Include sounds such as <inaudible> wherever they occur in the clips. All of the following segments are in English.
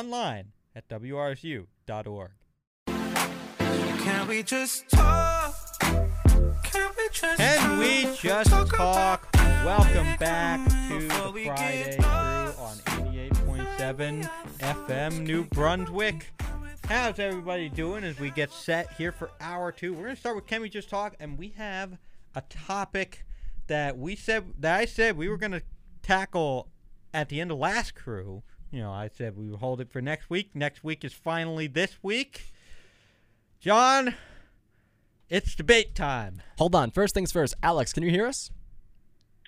online at wrsu.org. Can we just talk? Can we just Can we just Talk talk? Welcome back to the Friday Crew on 88.7 FM New Brunswick. How's everybody doing as we get set here for hour two? We're gonna start with Can We Just Talk, and we have a topic that we said that I said we were gonna tackle at the end of last crew. You know, I said we would hold it for next week. Next week is finally this week. John, it's debate time. Hold on. First things first. Alex, can you hear us?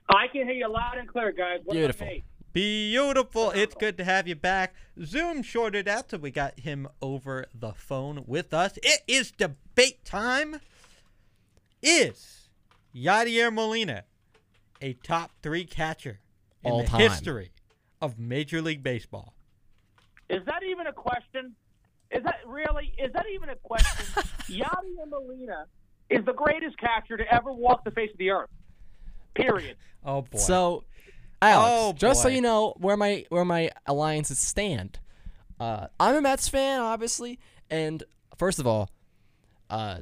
I can hear you loud and clear, guys. What Beautiful. Beautiful. It's good to have you back. Zoom shorted out, so we got him over the phone with us. It is debate time. Is Yadier Molina a top three catcher in All the time. history of Major League Baseball? Is that even a question? Is that really? Is that even a question? <laughs> Yadier Molina is the greatest catcher to ever walk the face of the earth. Period. <laughs> Oh boy. So, Alex, Oh, just so you know where my where my alliances stand. Uh, I'm a Mets fan, obviously, and first of all, uh,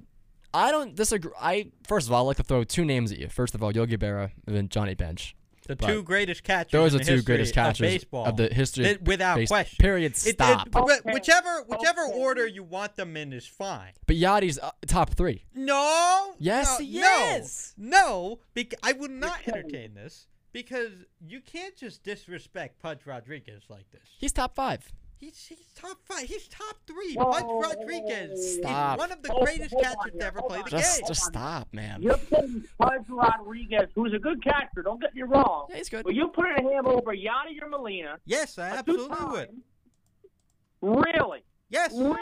I don't disagree. I first of all, I'd like to throw two names at you. First of all, Yogi Berra and then Johnny Bench. The but two greatest catchers. Those are the two greatest catchers of baseball. of the history. It- without base- question. Period. It- it- Stop. Okay. whichever whichever Okay. order you want them in is fine. but Yadi's uh, top three. No. Yes, no, he no, is. No, bec- I would not entertain this because you can't just disrespect Pudge Rodriguez like this. He's top five. He's he's top five. He's top three. Whoa, Pudge whoa, whoa, Rodriguez Stop. is one of the Hold- greatest hold on catchers to ever hold play the Just game. just stop, man. You're putting Pudge Rodriguez, who's a good catcher. Don't get me wrong. Yeah, he's good. But you're putting him over Yadier Molina. Yes, I a absolutely would. two-time- Really? Yes. Really?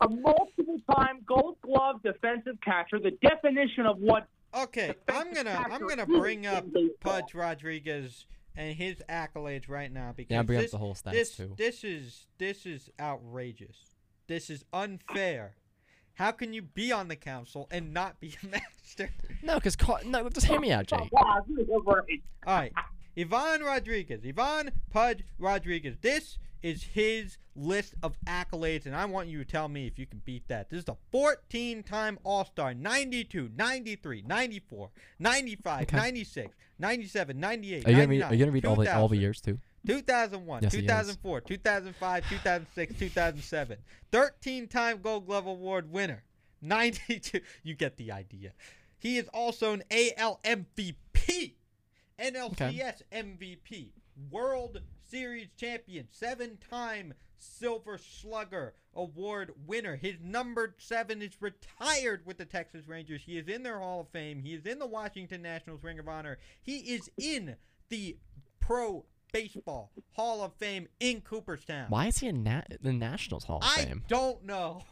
A multiple-time Gold Glove defensive catcher. The definition of what Okay, I'm gonna I'm gonna bring up in. Pudge Rodriguez and his accolades right now because Yeah, bring up this, the whole stats this, too. This is this is outrageous. This is unfair. How can you be on the council and not be a <laughs> master? No, because no, just hear me out, Jay. Wow, this is overrated. All right, Ivan Rodriguez, Ivan Pudge Rodriguez. This is his list of accolades, and I want you to tell me if you can beat that. This is a 14-time All-Star, 92, 93, 94, 95, Okay. 96, 97, 98, Are you gonna read? 99, Are you gonna read all the all the years too? 2001, Yes, 2004, 2005, 2006, 2007. 13-time Gold Glove Award winner. 92. <laughs> You get the idea. He is also an AL MVP, NLCS MVP, World Series champion, seven-time Silver Slugger Award winner. His number seven is retired with the Texas Rangers. He is in their Hall of Fame. He is in the Washington Nationals Ring of Honor. He is in the Pro Baseball Hall of Fame in Cooperstown. Why is he in na- the Nationals Hall of I Fame? I don't know.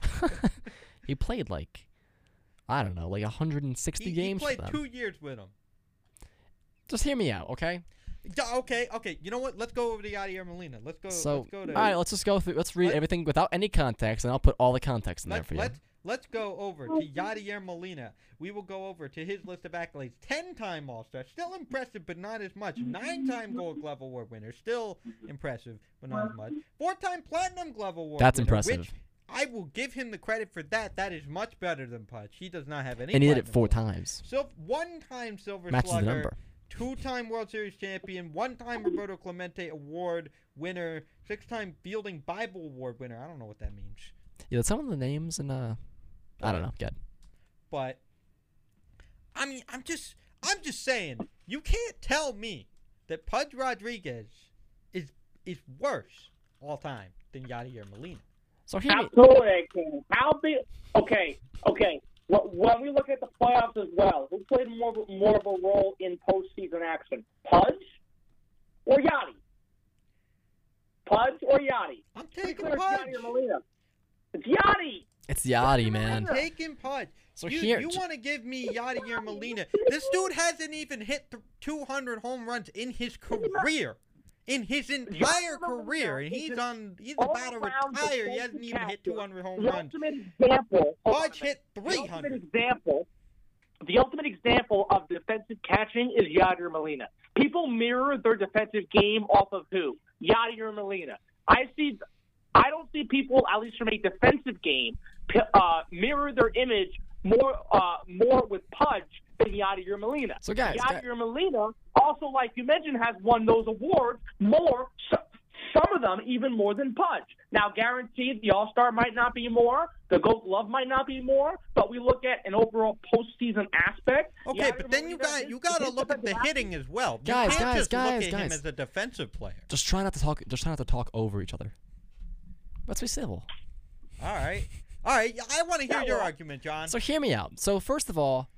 <laughs> he played like, I don't know, like 160 He, he games played for them. two years with him. Just hear me out, okay? D- Okay, okay. You know what? Let's go over to Yadier Molina. Let's go. so, let's go to. all right, let's just go through. Let's read Let- everything without any context, and I'll put all the context in there for you. let's let's go over to Yadier Molina. We will go over to his list of accolades. Ten-time All-Star, still impressive, but not as much. Nine-time Gold Glove Award winner, still impressive, but not as much. Four-time Platinum Glove Award. That's winner, impressive. I will give him the credit for that. That is much better than Pudge. He does not have any. and he did it four times. So one-time Silver Matches the number. Two-time World Series champion, one-time Roberto Clemente Award winner, six-time Fielding Bible Award winner. I don't know what that means, Yeah, some of the names and uh, I don't know. Good. but I mean, I'm just, I'm just saying, you can't tell me that Pudge Rodriguez is is worse all time than Yadier Molina. So hear me. Absolutely, I can. How big? Okay, okay. Wh- When we look at the playoffs as well, who played more of a- more of a role in postseason action, Pudge or Yadi? Pudge or Yadi? I'm taking clear it's Pudge. Yadi or Molina. It's Yadi. It's Yadi, man. I'm taking Pudge. So you, here- you want to give me Yadi Yadier Molina? This dude hasn't even hit 200 home runs in his career. In his entire career, and he's on. He's about to retire. He hasn't even hit catcher. 200 home The runs. ultimate example. hold on a Pudge hit The ultimate 300. example. The ultimate example of defensive catching is Yadier Molina. People mirror their defensive game off of who? Yadier Molina. I see. I don't see people, at least from a defensive game, uh, mirror their image more uh, more with Pudge than Yadier Molina. So, guys, guys- Yadier Molina also, like you mentioned, has won those awards more. So, some of them even more than Pudge. Now, guaranteed, the All Star might not be more, the Gold Glove might not be more, but we look at an overall postseason aspect. Okay, Yadier but then you Molina got is- you got to look at the defensive hitting as well. You Guys, can't guys, just guys, look at him guys. as a defensive player. Just try not to talk. Just try not to talk over each other. Let's be civil. All right, all right. I want to hear Yeah, your well- argument, John. So hear me out. So first of all,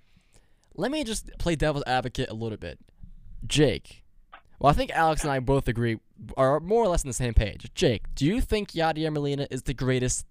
let me just play devil's advocate a little bit. Jake. Well, I think Alex and I both agree, are more or less on the same page. Jake, do you think Yadier Molina is the greatest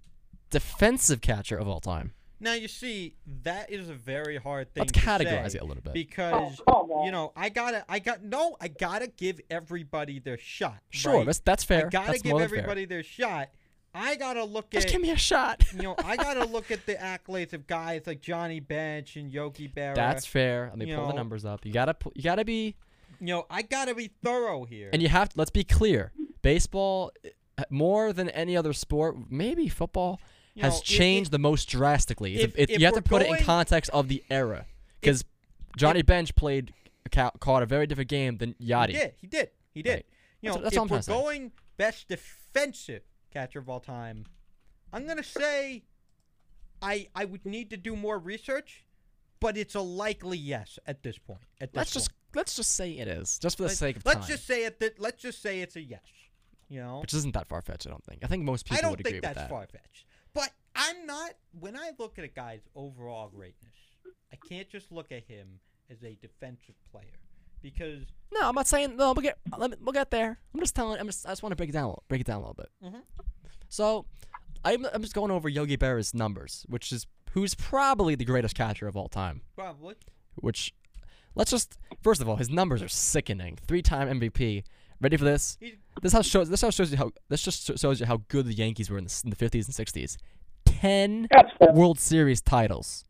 defensive catcher of all time? Now you see that is a very hard thing Let's to categorize say it a little bit. because Oh, you know I gotta I got no I gotta give everybody their shot. Sure, right? that's that's fair. I gotta that's give more than fair. everybody their shot. I gotta look Just at give me a shot. you know I gotta look at the accolades of guys like Johnny Bench and Yogi Berra. That's fair. Let me you pull the numbers up. You gotta you gotta be you know I gotta be thorough here. and you have to, let's be clear. Baseball uh, more than any other sport, maybe football You has know, if- changed the most drastically. If- if you have to put it in context of the era because Johnny Bench played caught a very different game than Yadi. He did. He did. He did. Right. You know, That's- that's if we're going best defensive catcher of all time, I'm gonna say I I would need to do more research, but it's a likely yes at this point. At this Let's just let's just say it is, just for the Let- sake of let's time. just say it. That let's just say it's a yes. You know, which isn't that far fetched, I don't think. I think most people I don't would agree think with that's that. far fetched. But I'm not. When I look at a guy's overall greatness, I can't just look at him as a defensive player because No, I'm not saying no. We'll get let me, we'll get there. I'm just telling. I'm just I just want to break it down a little, break it down a little bit. Mhm. So, I'm I'm just going over Yogi Berra's numbers, which is who's probably the greatest catcher of all time. probably Which, let's just first of all, his numbers are sickening. Three-time MVP. Ready for this? He's- This how shows this how shows you how this just shows you how good the Yankees were in the, in the 50s and 60s. Ten World Series titles.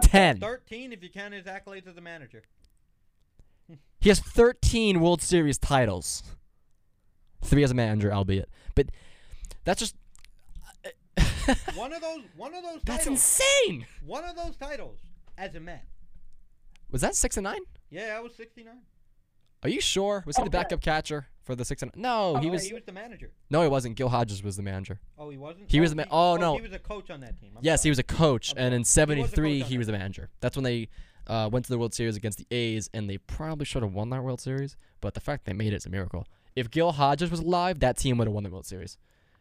Ten. 13 if you count his accolades as a manager. He has 13 World Series titles. Three as a manager, albeit. But that's just <laughs> One of those, one of those that's titles, insane. one of those titles as a Met. Was that six and nine? Yeah, I was 69. Are you sure? Was he the oh, backup catcher for the six and? No, oh, he Oh, was. he was the manager. No, he wasn't. Gil Hodges was the manager. Oh, he wasn't. He was oh, the ma- oh, oh no. he was a coach on that team. I'm Yes, he was a coach, I'm and sorry. in He was a '73 he was the manager. That's when they uh, went to the World Series against the A's, and they probably should have won that World Series. But the fact they made it is a miracle. If Gil Hodges was alive, that team would have won the World Series,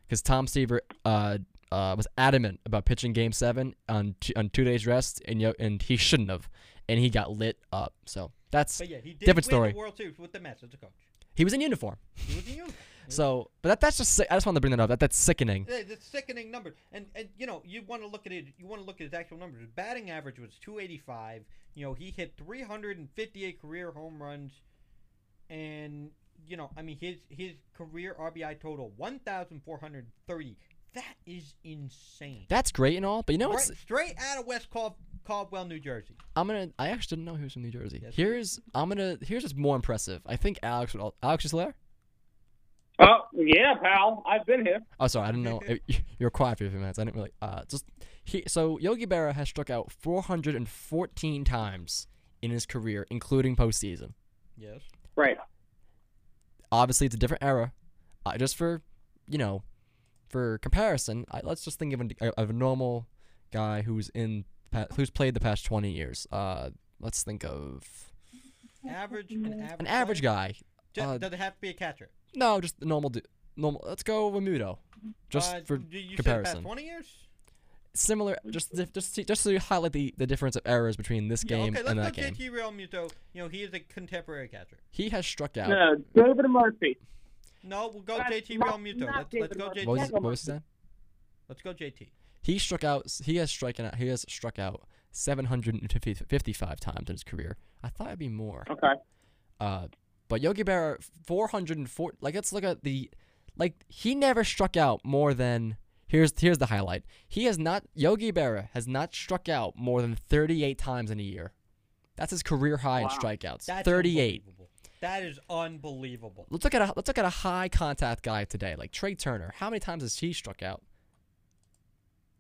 because Tom Seaver uh, uh, was adamant about pitching Game Seven on t- on two days rest, and yo- and he shouldn't have, and he got lit up. So that's But yeah, he did different win story. the World Series with the Mets as a coach. he was in uniform. He was in uniform. So, but that, that's just I just wanted to bring that up. That that's sickening. It's sickening numbers, and and you know you want to look at it. You want to look at his actual numbers. His batting average was 285. You know he hit 358 career home runs, and you know I mean his his career RBI total 1,430. That is insane. That's great and all, but you know what's straight out of West Cal- Caldwell, New Jersey. I'm gonna. I actually didn't know he was from New Jersey. Yes. Here's I'm gonna. Here's what's more impressive. I think Alex would. Alex, there? Oh, yeah, pal. I've been here. Oh, sorry. I didn't know. You were quiet for a few minutes. I didn't really. Uh, just he. So Yogi Berra has struck out 414 times in his career, including postseason. Yes. Right. Obviously, it's a different era. Uh, just for, you know, for comparison, I, let's just think of a, of a normal guy who's in pa- who's played the past 20 years. Uh, let's think of Average. An average. an average guy. Ju- uh, does it have to be a catcher? No, just the normal. Du- normal. Let's go Remuto. Just Uh, for you- you said comparison. 20 years. Similar. Just just to, just to highlight the, the difference of errors between this Yeah, game okay, and let's that go game. JT Realmuto. You know, he is a contemporary catcher. He has struck out. No, David Murphy. No, we'll go That's JT Realmuto. Let's, let's go JT. What was, Jacob what was his name? Let's go JT. He struck out. He has striken out. He has struck out 755 times in his career. I thought it'd be more. Okay. Uh, but Yogi Berra 404. Like let's look at the, like he never struck out more than. Here's here's the highlight. He has not. Yogi Berra has not struck out more than 38 times in a year. That's his career high in strikeouts. That's 38. That is unbelievable. Let's look at a let's look at a high contact guy today, like Trea Turner. How many times has he struck out?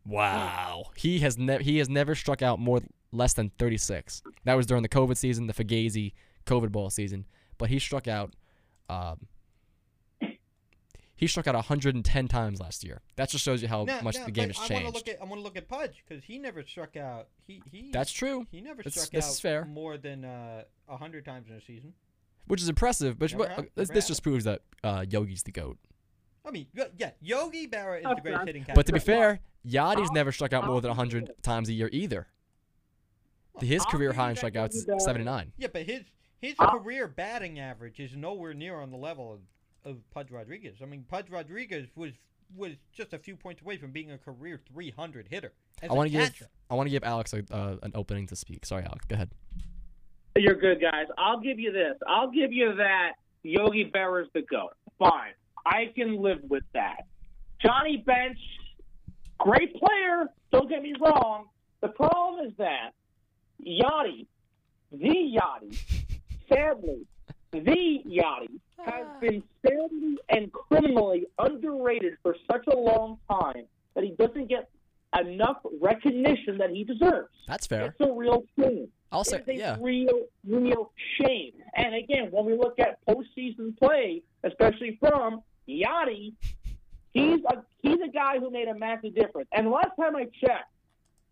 Wow, he has never he has never struck out more less than 36. That was during the COVID season, the Fugazi COVID ball season. But he struck out, um, he struck out 110 times last year. That just shows you how Now- much now, the game has I want to changed. look at I want to look at Pudge because he never struck out. He he. That's true, He never This- struck this out is fair. more than uh, a hundred times in a season. which is impressive. But Never what- this, this just proves that uh, Yogi's the goat. I mean, yeah, Yogi Berra is That's the greatest hitting catcher. But to be fair, Yadi's I'll- never struck out more than 100 times a year either. His career high in strikeouts is 79. yeah, but his his I'll- career batting average is nowhere near on the level of, of Pudge Rodriguez. I mean, Pudge Rodriguez was was just a few points away from being a career 300 hitter. I want want to give I want to give Alex a, uh, an opening to speak. Sorry, Alex. Go ahead. You're good, guys. I'll give you this. I'll give you that Yogi Berra's the GOAT. Fine. I can live with that. Johnny Bench, great player. Don't get me wrong. The problem is that Yadi, the Yadi, sadly, the Yadi has ah. been sadly and criminally underrated for such a long time that he doesn't get enough recognition that he deserves. That's fair. It's a real shame. I'll say It's a yeah. real, real shame. And again, when we look at postseason play, especially from Yadi, he's a he's a guy who made a massive difference. And last time I checked,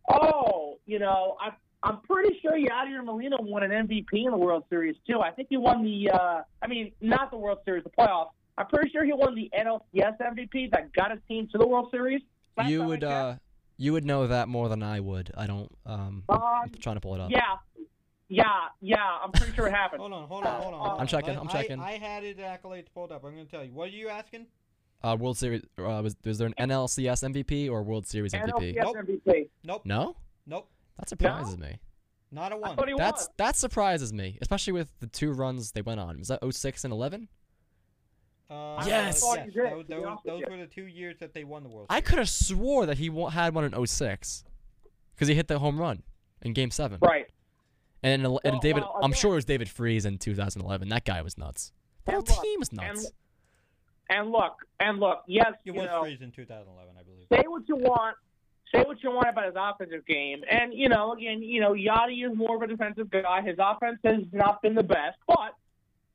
oh, you know, I I'm pretty sure Yadier Molina won an MVP in the World Series too. I think he won the uh I mean, not the World Series, the playoffs. I'm pretty sure he won the NLCS MVP that got his team to the World Series. Last You would, uh, you would know that more than I would. I don't um Um, I'm trying to pull it up. Yeah. Yeah, yeah, I'm pretty sure it happened. Hold on, hold on, hold on. hold I'm on. checking, I- I'm I- checking. I, had his accolades pulled up. I'm going to tell you. What are you asking? Uh World Series uh, was was there an NLCS MVP or World Series MVP? NLCS Nope. MVP. Nope. No? Nope. That surprises me. Not a one. thought he That's was. that surprises me, especially with the two runs they went on. Was that 06 and 11? Uh, Yes! yes. I thought he did, Those, those, those were the two years that they won the World I could have swore that he had one in 06 because he hit the home run in Game Seven. Right. And and Well, David, well, I'm sure it was David Freese in 2011. That guy was nuts. The whole look, team was and- nuts. And look, and look, yes, It you was know, Freese in 2011, I believe. say what you want, say what you want about his offensive game, and you know, again, you know, Yadi is more of a defensive guy. His offense has not been the best, but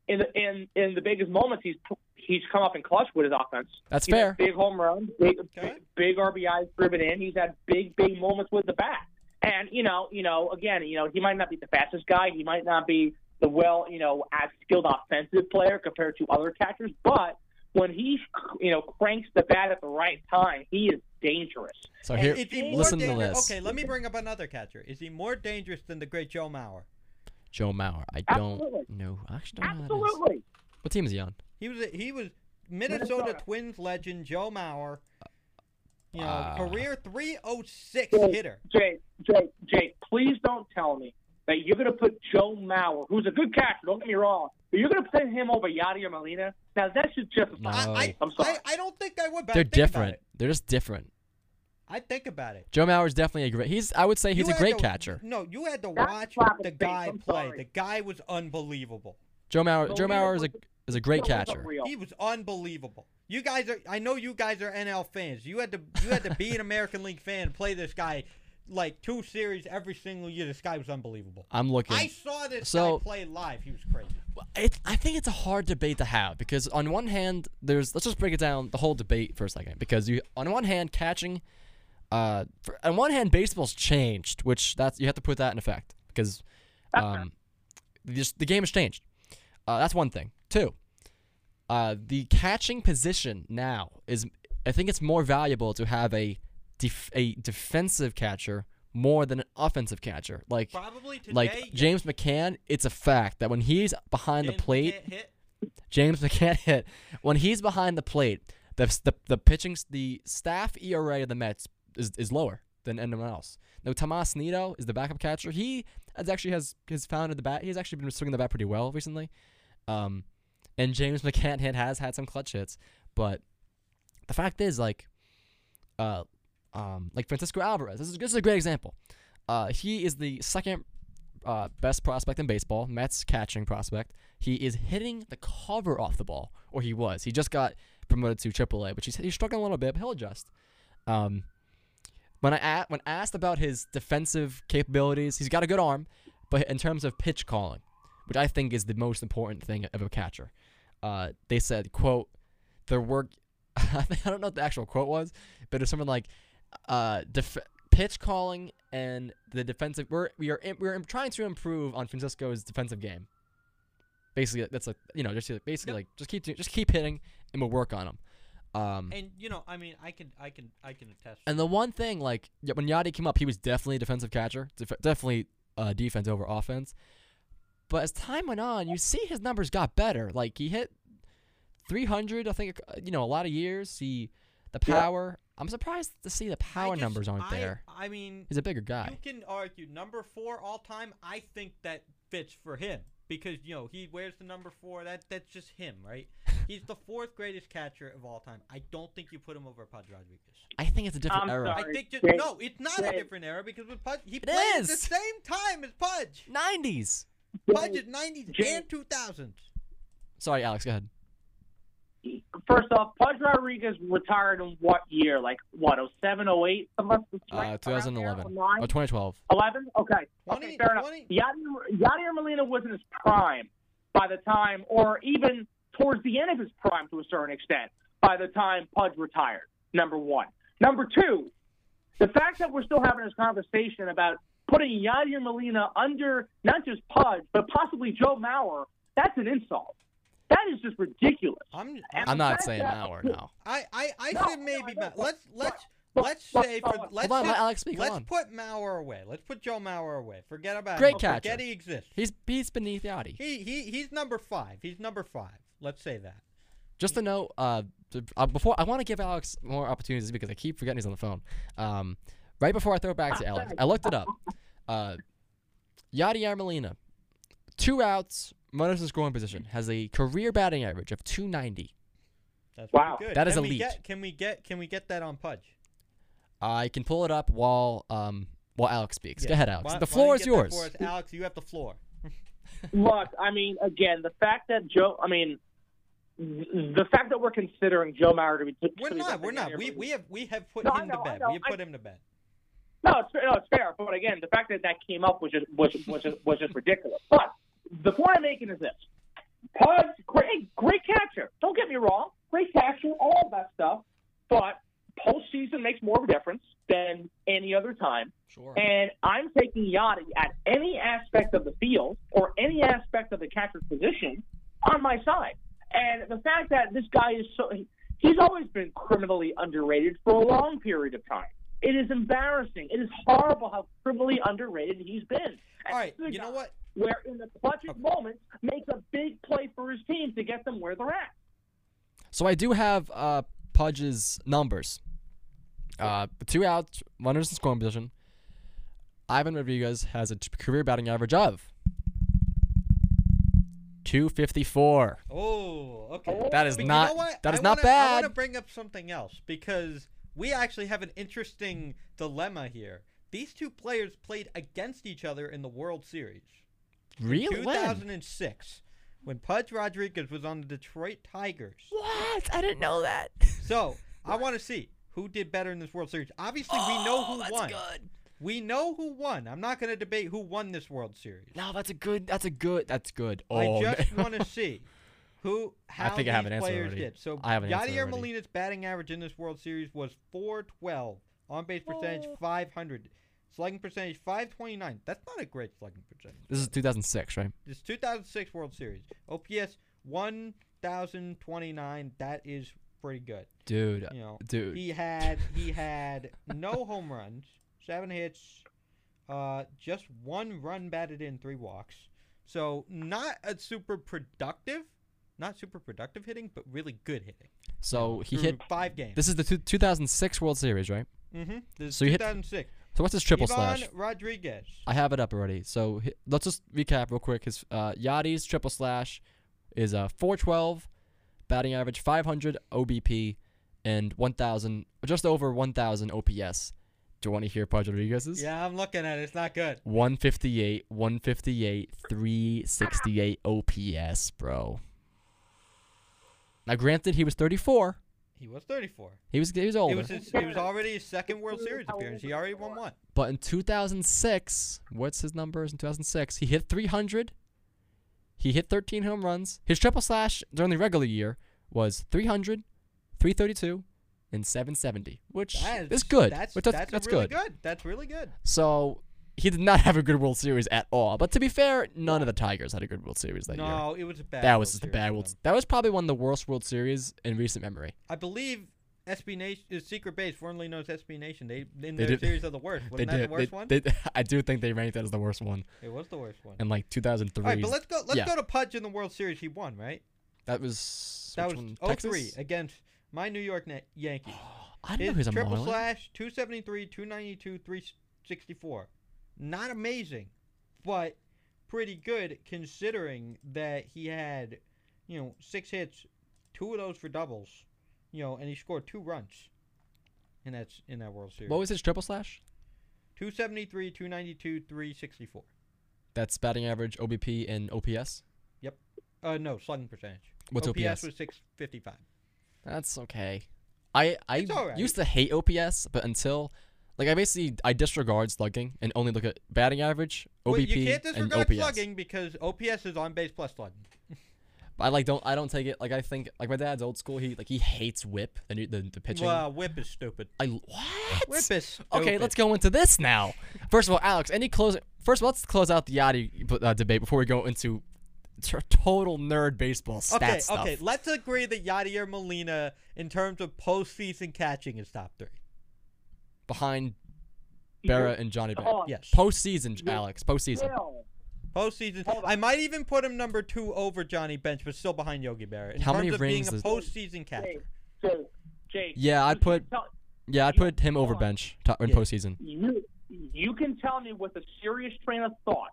in the in in the biggest moments, he's he's come up in clutch with his offense. That's He's fair. Big home runs, big, Okay. big, big RBIs driven in. He's had big, big moments with the bat. And you know, you know, again, you know, he might not be the fastest guy. He might not be the well, you know, as skilled offensive player compared to other catchers. But when he, you know, cranks the bat at the right time, he is dangerous. So And here, is he listen to this. Okay, let me bring up another catcher. Is he more dangerous than the great Joe Mauer? Joe Mauer. I Absolutely. don't know. I actually don't know who. Absolutely. What team is he on? He was he was Minnesota, Minnesota. Twins legend Joe Mauer. You know, Ah. career 306 Jay, hitter. Jay, Jay, Jay, please don't tell me that you're going to put Joe Mauer, who's a good catcher, don't get me wrong, but you're going to put him over Yadier Molina. Now that's just just No. I, I, I'm sorry. I, I don't think I would, but They're I about different. it. They're just different. I think about it. Joe Mauer's definitely a great. He's. I would say he's You a great to- catcher. No, you had to That's watch the the face, guy I'm play. sorry. The guy was unbelievable. Joe Mauer. Joe Molina Mauer is a is a great Joe catcher. unreal. He was unbelievable. You guys are. I know you guys are NL fans. You had to. You had to be an <laughs> American League fan. and Play this guy like two series every single year. This guy was unbelievable. I'm looking. I saw this So- guy play live. He was crazy. it, I think it's a hard debate to have because on one hand, there's let's just break it down the whole debate for a second because you on one hand catching, uh, for, on one hand baseball's changed, which that's you have to put that in effect because, um, just the game has changed. Uh, that's one thing. Two, uh, the catching position now is I think it's more valuable to have a def- a defensive catcher more than an offensive catcher. Like Probably today. like yeah, James McCann, it's a fact that when he's behind James the plate. James McCann hit. When he's behind the plate, the the, the pitching the staff ERA of the Mets is, is lower than anyone else. Now Tomas Nido is the backup catcher. He has actually has has founded the bat. He's actually been swinging the bat pretty well recently. Um, and James <laughs> McCann hit has had some clutch hits, but the fact is like, uh, um, like Francisco Alvarez. This is this is a great example. Uh, he is the second uh, best prospect in baseball, Mets catching prospect. He is hitting the cover off the ball, or he was. He just got promoted to AAA, but he's, he's struggling a little bit, but he'll adjust. Um, when I when asked about his defensive capabilities, he's got a good arm, but in terms of pitch calling, which I think is the most important thing of a catcher, uh, they said, "quote Their work." <laughs> I don't know what the actual quote was, but it's something like, uh, def- "Pitch calling and the defensive. We're we are im- we're trying to improve on Francisco's defensive game. Basically, that's like you know just basically Yep. like just keep just keep hitting and we'll work on him. Um, And you know, I mean, I can, I can, I can attest. and the one thing, like when Yadi came up, he was definitely a defensive catcher, def- definitely uh, defense over offense. But as time went on, you see his numbers got better. Like he hit 300, I think, uh, you know, a lot of years. He, the Yeah. power. I'm surprised to see the power just- numbers aren't I- there. I mean, He's a bigger guy. You can argue number four all time. I think that fits for him because you know he wears the number four. That that's just him, right? <laughs> He's the fourth greatest catcher of all time. I don't think you put him over Pudge Rodriguez. I think it's a different I'm era. sorry. I think just, Dave, no, it's not a different era because with Pudge he It played at the same time as Pudge. 90s. Pudge is nineties Jay- and two thousands. Sorry, Alex. Go ahead. First off, Pudge Rodriguez retired in what year? Like what? 07, 08? Something like- Uh, 2011 09? or 2012. 11? Okay. 20, okay, fair enough. 20. Yadier, Yadier Molina was in his prime by the time, or even towards the end of his prime to a certain extent, by the time Pudge retired, number one. Number two, the fact that we're still having this conversation about putting Yadier Molina under not just Pudge, but possibly Joe Mauer, that's an insult. That is just ridiculous. I'm And I'm not saying that- Mauer now. I I, I No, said maybe I know, Ma- let's let's let's say for let's Hold on, let just- Alex speak. Hold let's on. put Mauer away. Let's put Joe Mauer away. Forget about Great him. catcher. Forget he exists. He's he's beneath Yadi. He he he's number five. He's number five. Let's say that. Just to note, uh, th- uh, before I want to give Alex more opportunities because I keep forgetting he's on the phone. Um, right before I throw it back to Alex, I looked it up. Uh, Yadier Molina, two outs, runners in scoring position, has a career batting average of 290. That's Wow. good. That is can We elite. get, can we get can we get that on Pudge? I can pull it up while um while Alex speaks. Go ahead, Alex. Why- the why floor don't is you get that yours. for us? <laughs> Alex. You have the floor. Look, I mean, again, the fact that Joe, I mean, the fact that we're considering Joe Mauer to be, to We're be not. the We're not. We we have we have put No, him know, to bed. We have I- put him to bed. No, it's fair. No, it's fair. But again, the fact that that came up was just was was just, was just ridiculous. But the point I'm making is this: Pudge, great, great catcher. Don't get me wrong, great catcher, all of that stuff. But postseason makes more of a difference than any other time. Sure. And I'm taking Yadi at any aspect of the field or any aspect of the catcher's position on my side. And the fact that this guy is so, he's always been criminally underrated for a long period of time. It is embarrassing. It is horrible how criminally underrated he's been. And All right. this is a You know what? Where in the clutchest moments makes a big play for his team to get them where they're at. So I do have uh Pudge's numbers. Uh, two outs, runners in scoring position. Ivan Rodriguez has a career batting average of 254. Oh, okay. That is But not- You know what? that is I not wanna, I want bad. to bring up something else because we actually have an interesting dilemma here. These two players played against each other in the World Series. Really? When? 2006, when Pudge Rodriguez was on the Detroit Tigers. What? I didn't know that. <laughs> So I want to see who did better in this World Series. Obviously, we know oh, who Oh, that's won. good. We know who won. I'm not going to debate who won this World Series. No, that's a good. That's a good. That's good. I Oh, just <laughs> want to see who how think I have an answer players already. did. So I have an Yadier already. Molina's batting average in this World Series was 412, on base percentage 500, slugging percentage 529. That's not a great slugging percentage. This is 2006, right? This 2006 World Series. OPS 1029. That is pretty good. Dude, You know, dude. he had he had no <laughs> home runs, seven hits, uh, just one run batted in, three walks. So not a super productive, not super productive hitting, but really good hitting. So he hit. five games. This is the two, 2006 World Series, right? mm-hmm. This is So he hit 2006. So what's his triple Ivan slash? Rodriguez. I have it up already. So hi- let's just recap real quick. His uh, Yadi's triple slash is uh, 412, batting average 500 OBP, and 1,000, just over 1,000 OPS. Do you want to hear Pudge Rodriguez's? Yeah, I'm looking at it. It's not good. 158, 158, 368 OPS, bro. Now, granted, he was 34. He was 34. He was he was older. It was his, it was already his second World Series appearance. He already won one. But in 2006, what's his numbers in 2006? He hit 300. He hit 13 home runs. His triple slash during the regular year was 300, 332, and 770, which That is good. That's Which that's, that's really good. good. That's really good. So he did not have a good World Series at all. But to be fair, none of the Tigers had a good World Series that year. No, it was a bad. That was just a bad World. them. That was probably one of the worst World Series in recent memory. I believe SB Nation, uh, Secret Base, formerly known as SB Nation, they in They their did- series of the worst. Wasn't that did. the worst they, one? they- <laughs> I do think they ranked that as the worst one it was the worst one. in like 2003. All right, but let's go. Let's yeah. go to Pudge in the World Series. He won, right? that was That was one? 03 Texas? against my New York Na- Yankees. <gasps> I didn't know His he was a triple Marlin. slash 273, 292, 364. Not amazing, but pretty good considering that he had, you know, six hits, two of those for doubles, you know, and he scored two runs. in that s- in that World Series. What was his triple slash? 273, 292, 364. That's batting average, OBP, and OPS. Yep. Uh, no, slugging percentage. What's OPS, OPS? was 655. That's okay. I I It's alright. used to hate OPS, but until like I basically I disregard slugging and only look at batting average, OBP, Well, you can't and disregard OPS. slugging because OPS is on base plus slugging. <laughs> I like don't I don't take it like I think like my dad's old school. He like he hates whip the new, the, the pitching. Well, whip is stupid. I what? Whip is stupid. Okay, let's go into this now. First of all, Alex, any closing? First of all, let's close out the Yadi uh, debate before we go into t- total nerd baseball stat Okay, stuff. okay. Let's agree that Yadier Molina, in terms of postseason catching, is top three. Behind Berra and Johnny Bench. Oh, Yes. Postseason, Alex. Postseason. Bill, Postseason. I might even put him number two over Johnny Bench, but still behind Yogi Berra. In How terms many of being rings a does- postseason catcher. Jake, so, Jake. Yeah, I'd put- tell- Yeah, I'd put him over bench to- in Yeah. postseason. you you can tell me with a serious train of thought,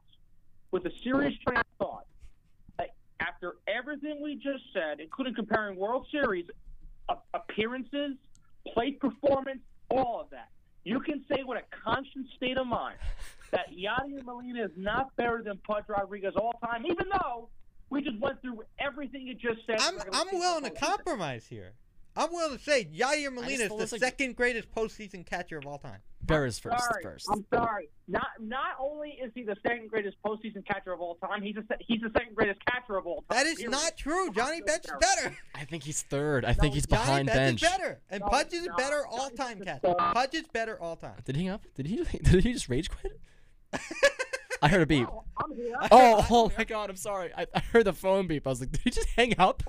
with a serious train of thought, after everything we just said, including comparing World Series appearances, plate performance, all of that, you can say with a conscious state of mind that Yadier Molina is not better than Pudge Rodriguez all time, even though we just went through everything you just said. I'm I'm willing to compromise here. I'm willing to say Yadier Molina is the disagree. second greatest postseason catcher of all time. Berra's first. sorry, First. I'm sorry. Not not only is he the second greatest postseason catcher of all time, he's a, he's the second greatest catcher of all time. That is period. not true. Johnny Johnny Bench is better. I think he's third. I think he's Johnny behind Bench, bench. is better, and No, Pudge is no, better all-time Bench catcher. Pudge is better all-time. Did he hang up? Did he? <laughs> Did he just rage quit? <laughs> I heard a beep. Oh, I'm here. Oh, oh my god! I'm sorry. I, I heard the phone beep. I was like, did he just hang up?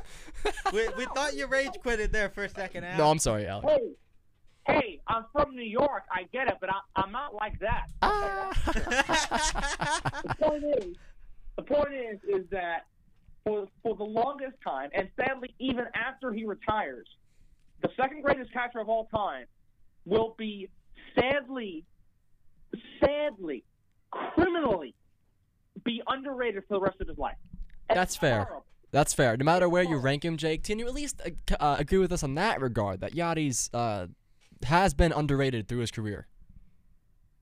we, we thought you rage quitted there for a second. Al. no, I'm sorry, Alex. Hey, hey, I'm from New York. I get it, but I, I'm not like that. Ah. <laughs> The point is, the point is, is that for for the longest time, and sadly, even after he retires, the second greatest catcher of all time will be sadly, sadly, criminally be underrated for the rest of his life. And That's fair. horrible. That's fair. No matter where you rank him, Jake, can you at least uh, uh, agree with us on that regard? That Yadi's uh, has been underrated through his career.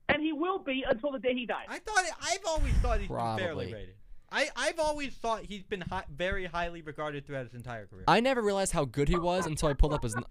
And he will be until the day he dies. I thought I've always thought he's been fairly rated. I I've always thought he's been hi- very highly regarded throughout his entire career. I never realized how good he was until I pulled up his. n-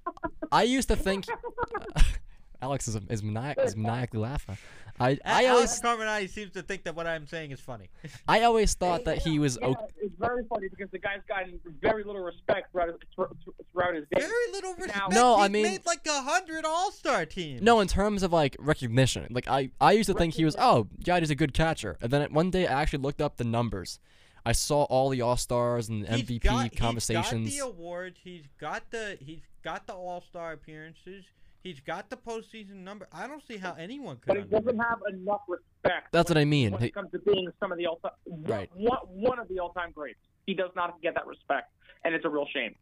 I used to think. <laughs> Alex is is, maniac, is maniacally laughing. I I Alex always Carminati seems to think that what I'm saying is funny. <laughs> I always thought that he was Yeah, okay. it's very funny because the guy's gotten very little respect throughout his, throughout his days. Very little respect. No, I He's mean- made like a hundred All-Star teams. No, in terms of like recognition, like I, I used to think he was oh, yeah he's a good catcher, and then one day I actually looked up the numbers. I saw all the All Stars and He's MVP got, conversations. He's got the awards. He's got the he's got the All Star appearances. He's got the postseason number. I don't see how anyone could. but he doesn't underrate have enough respect. That's what I mean. When it comes to being some of the all Right. one, one of the all-time greats, he does not get that respect, and it's a real shame.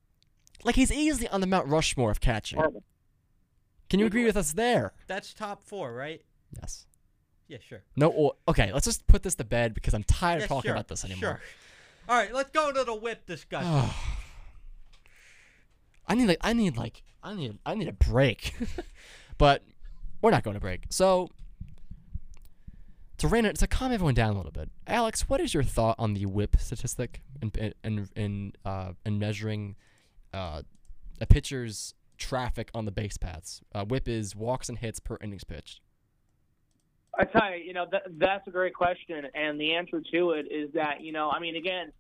like he's easily on the Mount Rushmore of catching. Horrible. Can you agree with us there? That's top four, right? Yes. Yeah, sure. No. Or, okay, let's just put this to bed because I'm tired Yeah, of talking sure, about this anymore. Sure. All right, let's go to the whip discussion. <sighs> <sighs> I need like I need like I need I need a break. <laughs> but we're not going to break. So to rein it, to calm everyone down a little bit, Alex, what is your thought on the whip statistic and and in uh in measuring uh a pitcher's traffic on the base paths? Uh, whip is walks and hits per innings pitched. I tell you, you know, that, that's a great question, and the answer to it is that, you know, I mean, again,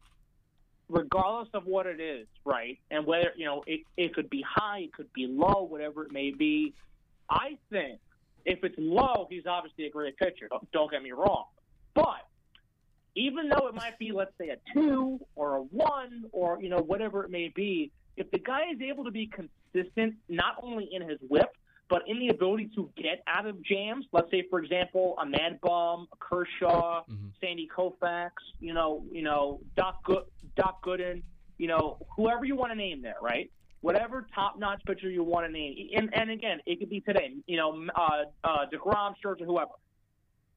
regardless of what it is, right, and whether, you know, it, it could be high, it could be low, whatever it may be, I think if it's low, he's obviously a great pitcher. Don't, don't get me wrong. But even though it might be, let's say, a two or a one or, you know, whatever it may be, if the guy is able to be consistent, not only in his whip, but in the ability to get out of jams, let's say, for example, a Mad Bum, a Kershaw, Mhm. Sandy Koufax, you know, you know, Doc Good, Doc Gooden, you know, whoever you want to name there, right? Whatever top-notch pitcher you want to name, and, and again, it could be today, you know, uh, uh, Degrom, Scherzer, whoever.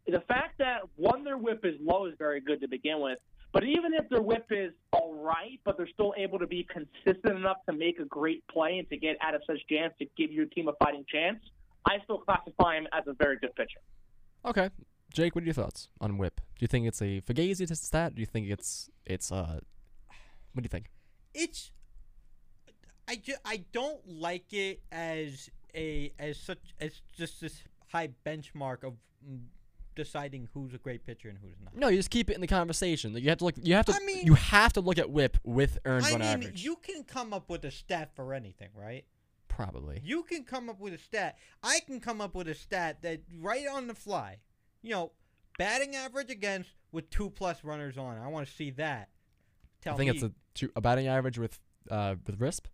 The fact that one their whip is low is very good to begin with, but even if their whip is all right, but they're still able to be consistent enough to make a great play and to get out of such jams to give your team a fighting chance, I still classify him as a very good pitcher. Okay, Jake, what are your thoughts on whip? Do you think it's a Fugazi stat? Do you think it's it's uh, what do you think? it's I, ju- I don't like it as a as such as just this high benchmark of deciding who's a great pitcher and who's not. No, you just keep it in the conversation. Like, You have to look. You have to. I mean- you have to look at whip with earned I run mean, average. you can come up with a stat for anything, right? Probably. You can come up with a stat. I can come up with a stat that right on the fly. You know, batting average against with two plus runners on. I want to see that. Tell I think me. it's a two, a batting average with uh with RISP.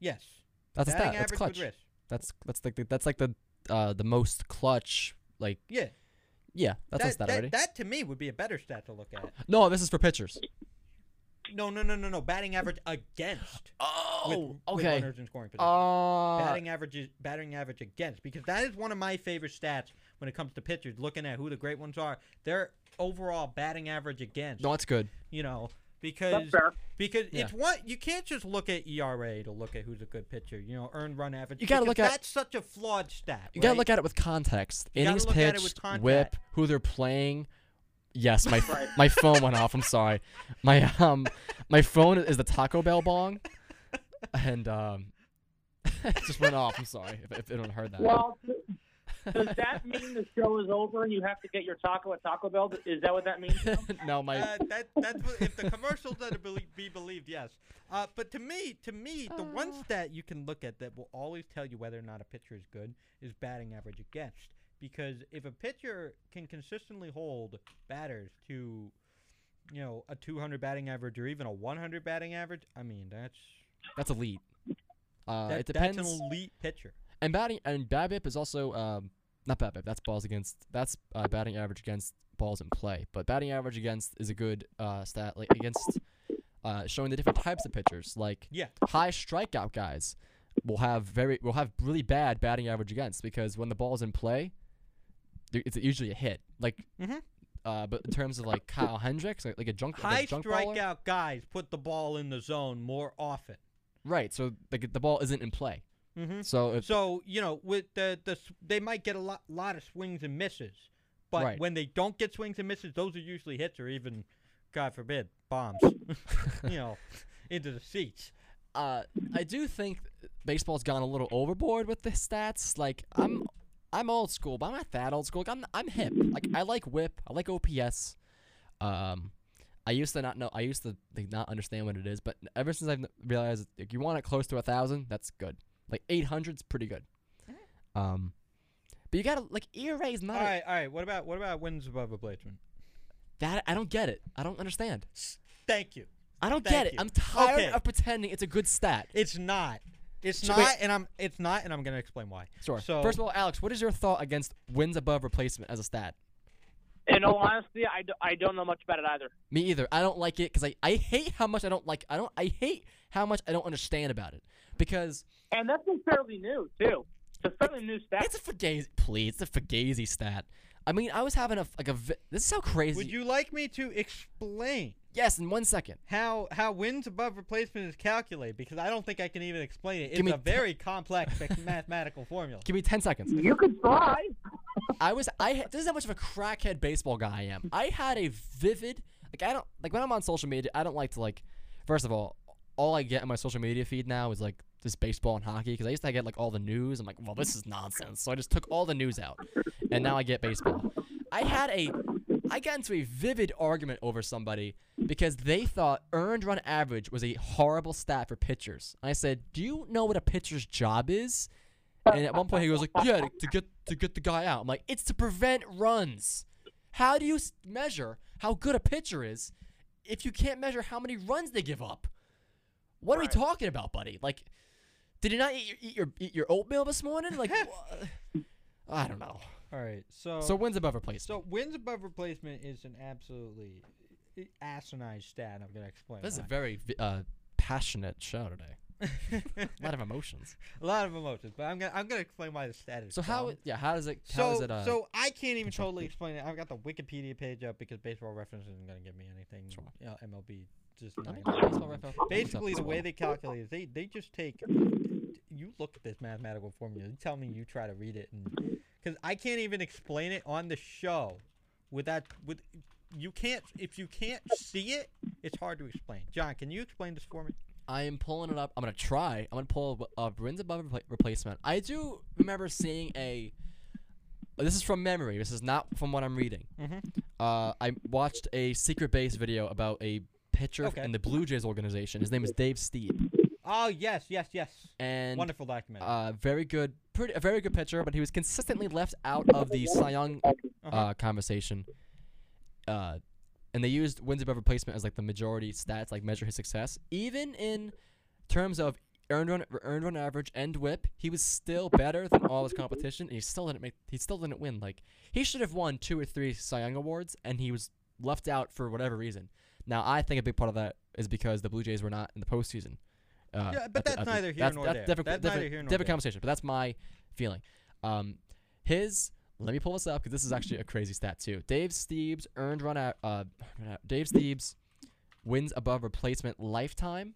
yes. That's a stat. That's clutch. with. That's that's like the, that's like the uh the most clutch. Like Yeah. yeah, that's that, a stat that, already. that to me would be a better stat to look at. no, this is for pitchers. No, no, no, no, no. Batting average against. Oh, with, with okay. runners in scoring position. Uh, batting average is batting average against because that is one of my favorite stats when it comes to pitchers. Looking at who the great ones are, their overall batting average against. no, it's good. You know, because because Yeah. it's one you can't just look at ERA to look at who's a good pitcher. You know, earned run average. You gotta look at- that's such a flawed stat. You gotta look at it with context. You Innings look at it with pitched, whip, who they're playing. Yes, my <laughs> Right. my phone went off. I'm sorry. My um my phone is the Taco Bell bong, and um <laughs> it just went off. I'm sorry if, if anyone heard that. Well, does that mean the show is over and you have to get your taco at Taco Bell? Is that what that means? <laughs> no, my Uh, that that's what, if the commercials are to belie- be believed, yes. Uh, but to me, to me, the one stat you can look at that will always tell you whether or not a pitcher is good is batting average against. Because if a pitcher can consistently hold batters to, you know, a 200 batting average or even a 100 batting average, I mean that's that's elite. Uh, that, it depends. That's an elite pitcher. And batting and BABIP is also um not BABIP. That's balls against. That's uh, batting average against balls in play. But batting average against is a good uh, stat like against uh, showing the different types of pitchers. Like Yeah. high strikeout guys will have very will have really bad batting average against because when the ball's in play, it's usually a hit. Like. Mhm. Uh, but in terms of like Kyle Hendricks, like, like a junk, like High a junk baller, strikeout guys put the ball in the zone more often. right? So like the ball isn't in play. Mm-hmm. So if So you know, with the the they might get a lot lot of swings and misses, but Right. when they don't get swings and misses, those are usually hits or even, God forbid, bombs. <laughs> you know, into the seats. uh, I do think baseball's gone a little overboard with the stats. Like I'm, I'm old school, but I'm not that old school. Like, I'm, I'm hip. Like I like WHIP. I like OPS. Um, I used to not know. I used to like, not understand what it is, but ever since I've realized, if you want it close to a thousand, that's good. Like 800's pretty good. Um, but you gotta like ERA is not All right, all right. What about what about wins above replacement? that. I don't get it. I don't understand. Thank you. I don't Thank get it. you. I'm tired Okay. of pretending it's a good stat. It's not. It's Sh- not, wait. and I'm. It's not, and I'm gonna explain why. Sure. So First of all, Alex, what is your thought against wins above replacement as a stat? In all honesty, I, do, I don't know much about it either. Me either. I don't like it because I, I hate how much I don't like. I don't. I hate how much I don't understand about it because And that's been fairly new, too. It's a fairly new stat. it's a Fugazi. Please, it's a Fugazi stat. I mean, I was having a like a. This is how crazy. would you like me to explain? Yes, in one second. how how wins above replacement is calculated because I don't think I can even explain it. It's a very complex <laughs> mathematical formula. Give me ten seconds. You could try. I was I this is how much of a crackhead baseball guy I am. I had a vivid like I don't like when I'm on social media I don't like to like first of all all I get in my social media feed now is like just baseball and hockey because I used to get like all the news. I'm like, well, this is nonsense. So I just took all the news out, and now I get baseball. I had a I got into a vivid argument over somebody because they thought earned run average was a horrible stat for pitchers. I said, do you know what a pitcher's job is? And at one point he goes like, "Yeah, to get to get the guy out." I'm like, "It's to prevent runs." How do you measure how good a pitcher is if you can't measure how many runs they give up? What are we talking about, buddy? Like, did you not eat your eat your, eat your oatmeal this morning? Like, <laughs> I don't know. All right, so So wins above replacement. so wins above replacement is an absolutely asinine stat. I'm gonna explain. this is a very uh, passionate show today. <laughs> A lot of emotions. a lot of emotions, but I'm gonna I'm gonna explain why the stat is. So how? Yeah, how does it? So how is it? Uh, so I can't even totally explain it. I've got the Wikipedia page up because Baseball Reference isn't gonna give me anything. Sure. You know, MLB just let not me gonna get baseball reference. basically the way they calculate is they they just take you look at this mathematical formula you tell me you try to read it and because i can't even explain it on the show with that with you can't if you can't see it it's hard to explain john can you explain this for me I am pulling it up. I'm gonna try. I'm gonna pull uh, wins above replacement. I do remember seeing a. This is from memory. This is not from what I'm reading. Mhm. Uh, I watched a secret base video about a pitcher Okay. in the Blue Jays organization. His name is Dave Stieb, oh yes yes yes and wonderful documentary uh, very good, pretty a very good pitcher. But he was consistently left out of the Cy Young Uh-huh. uh, conversation. Uh, and they used wins above replacement as like the majority stats, like measure his success. Even in terms of earned run, earned run average and WHIP, he was still better than all his competition, and he still didn't make. He still didn't win. Like he should have won two or three Cy Young awards, and he was left out for whatever reason. Now I think a big part of that is because the Blue Jays were not in the postseason. Uh, Yeah, but that's the- neither here that's, nor that's there. Different, That's different, neither here nor different there. conversation, but that's my feeling. Um, his let me pull this up because this is actually a crazy stat too. Dave Stieb's earned run out. Uh, Dave Stieb's wins above replacement lifetime.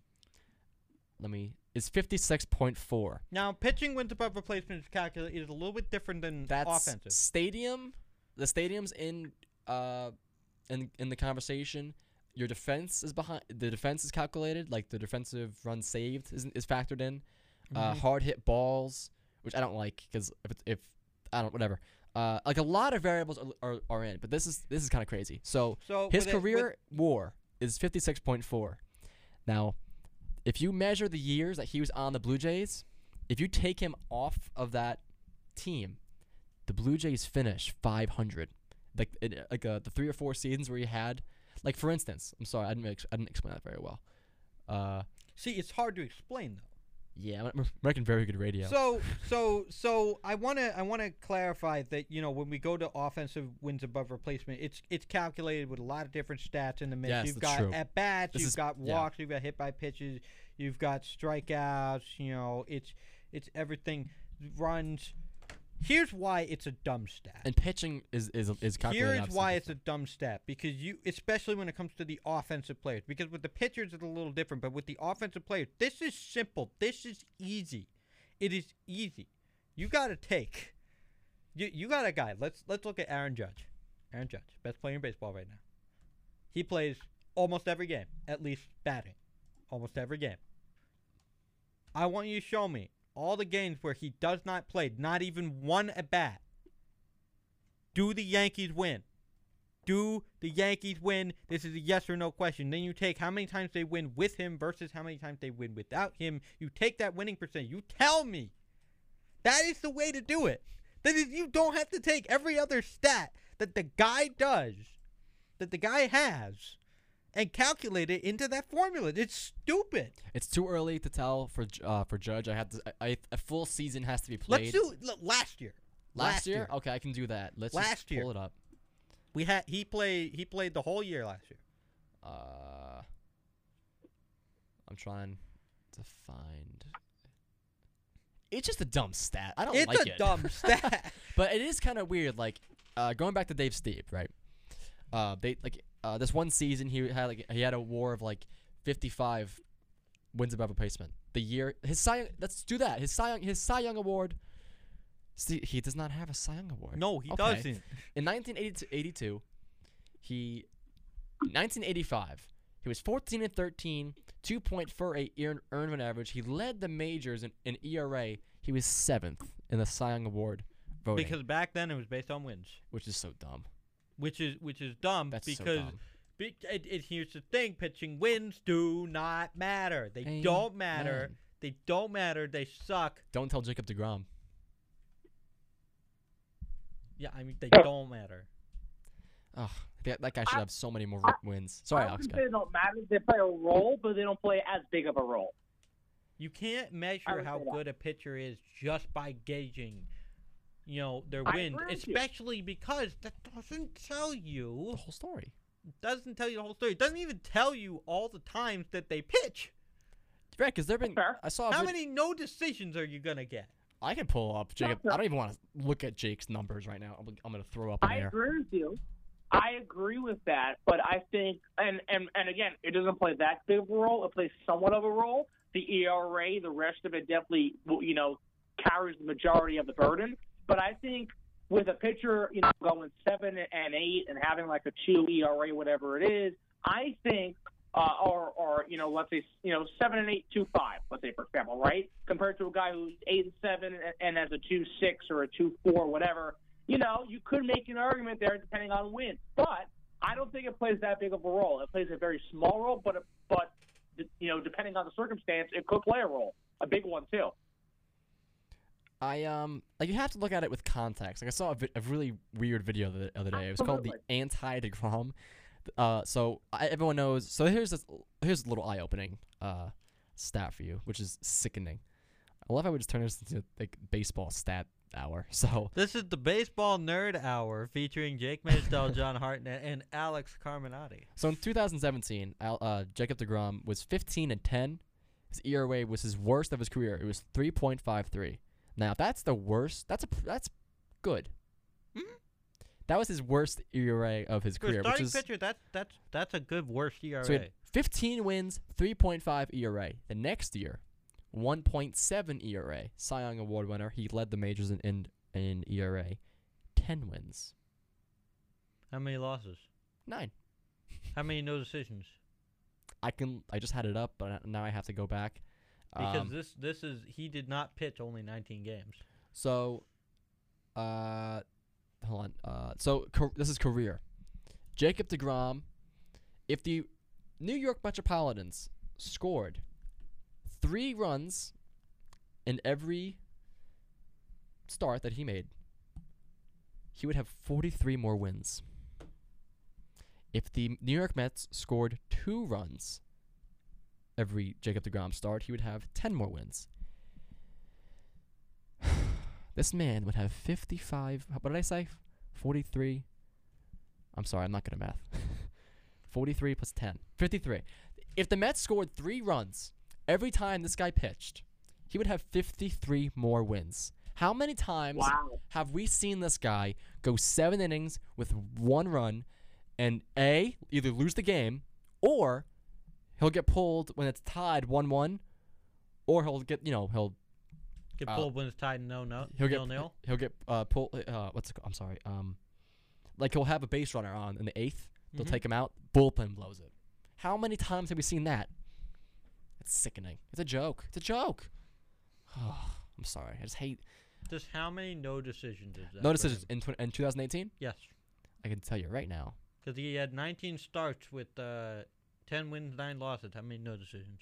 Let me is fifty six point four. now pitching wins above replacement is calculated is a little bit different than That's offensive stadium. The stadiums in uh in in the conversation. Your defense is behind. The defense is calculated. Like the defensive run saved is is factored in. Uh, Mm-hmm. hard hit balls, which I don't like because if it's, if I don't whatever. Uh, like a lot of variables are, are, are in, but this is this is kind of crazy. So so his with it- career WAR is fifty six point four. Now, if you measure the years that he was on the Blue Jays, if you take him off of that team, the Blue Jays finish five hundred. Like it, like uh, the three or four seasons where he had, like for instance, I'm sorry, I didn't ex- I didn't explain that very well. Uh, see it's hard to explain though yeah, I'm, I'm making <laughs> very good radio. So so so I want to I want to clarify that you know when we go to offensive wins above replacement, it's it's calculated with a lot of different stats in the mix. Yes, you've that's got true. at bats, This you've is- got yeah. walks, you've got hit by pitches, you've got strikeouts. You know, it's it's everything runs. Here's why it's a dumb stat. and pitching is is is calculated. Here is why it's a dumb stat because you, especially when it comes to the offensive players, because with the pitchers it's a little different, but with the offensive players, this is simple. This is easy. It is easy. You got to take. You you got a guy. Let's let's look at Aaron Judge. Aaron Judge, best player in baseball right now. He plays almost every game, at least batting, almost every game. I want you to show me all the games where he does not play, not even one at bat. Do the Yankees win? Do the Yankees win? This is a yes or no question. Then you take how many times they win with him versus how many times they win without him. You take that winning percentage. You tell me. That is the way to do it. That is, you don't have to take every other stat that the guy does, that the guy has, and calculate it into that formula. It's stupid. It's too early to tell for uh, for Judge. I had to. I, I, a full season has to be played. Let's do look, last year. last, year? Okay, I can do that. Let's just Last year. pull it up. We had he played he played the whole year last year. Uh, I'm trying to find. It's just a dumb stat. I don't It's like a dumb <laughs> stat. but it is kind of weird. Like uh, going back to Dave Stieb, right? Uh, they like uh, this one season he had like he had a WAR of like 55 wins above replacement. The year his Cy Young, let's do that. His Cy Young, his Cy Young award. See, he does not have a Cy Young award. No, he Okay. doesn't. In 1982, he 1985, he was 14 and 13, 2.48 earned run average. He led the majors in, in ERA. He was seventh in the Cy Young award voting, Because back then it was based on wins, which is so dumb. Which is which is dumb That's so because dumb. be- it, it, here's the thing: pitching wins do not matter. They don't matter. They don't matter. They suck. Don't tell Jacob Degrom. Yeah, I mean they don't matter. Ugh, that, that guy should I- have so many more I- wins. Sorry, I Alex. wouldn't Go. say they don't matter. They play a role, but they don't play as big of a role. You can't measure how say that. good a pitcher is just by gauging, you know, their I wins. agree with you. Especially because that doesn't tell you The whole story. doesn't tell you the whole story. It doesn't even tell you all the times that they pitch. Right, because there've been. Fair. I saw. How vid- many no decisions are you gonna get? I can pull up Jacob. fair. I don't even want to look at Jake's numbers right now. I'm, I'm gonna throw up in I air. agree with you. I agree with that, but I think, and, and and again, it doesn't play that big of a role. It plays somewhat of a role. The ERA, the rest of it definitely, you know, carries the majority of the burden. But I think with a pitcher, you know, going seven and eight and having like a two ERA, whatever it is, I think, uh, or or you know, let's say, you know, seven and eight, two five, let's say for example, right, compared to a guy who's eight and seven and, has a two six or a two four, whatever you know, you could make an argument there depending on wins. But I don't think it plays that big of a role. It plays a very small role, but but you know, depending on the circumstance, it could play a role, a big one too. I um like you have to look at it with context. Like I saw a, vi- a really weird video the other day. It was called the anti Degrom. Uh, so I, everyone knows. So here's this here's a little eye opening uh stat for you, which is sickening. I love how we just turn this into like baseball stat hour. <laughs> So This is the baseball nerd hour featuring Jake Mansell, John Hartnett, and Alex Carminati. so in 2017, Al, uh, Jacob Degrom was 15 and 10. His ERA was his worst of his career. It was 3.53. Now that's the worst. That's a that's good. Mm-hmm. That was his worst ERA of his For career, which starting is pitcher, that's that's that's a good worst ERA. So he had 15 wins, 3.5 ERA. The next year, 1.7 ERA. Cy Young Award winner. He led the majors in, in, in ERA. 10 wins. How many losses? Nine. How many no decisions? I can. I just had it up, but now I have to go back. Because Um, this this is he did not pitch only 19 games. so, uh, hold on. Uh, so this is career. Jacob Degrom. If the New York Metropolitans scored three runs in every start that he made, he would have 43 more wins. If the New York Mets scored two runs every Jacob DeGrom start, he would have 10 more wins. <sighs> this man would have 55. What did I say? 43. I'm sorry, I'm not good at math. <laughs> 43 plus 10. 53. If the Mets scored three runs every time this guy pitched, he would have 53 more wins. How many times Wow. have we seen this guy go seven innings with one run and A, either lose the game or he'll get pulled when it's tied 1 1 or he'll get, you know, he'll Get Uh, pulled when it's tied no no he'll nil get nil. he'll get uh pull uh what's it called? I'm sorry. Um like he'll have a base runner on in the 8th. They'll Mhm. take him out, bullpen blows it. How many times have we seen that? It's sickening. It's a joke. It's a joke. Oh, <sighs> I'm sorry. I just hate Just how many no decisions is that? no decisions in tw- in 2018. Yes, I can tell you right now. because he had 19 starts with uh, 10 wins, nine losses. How many no decisions?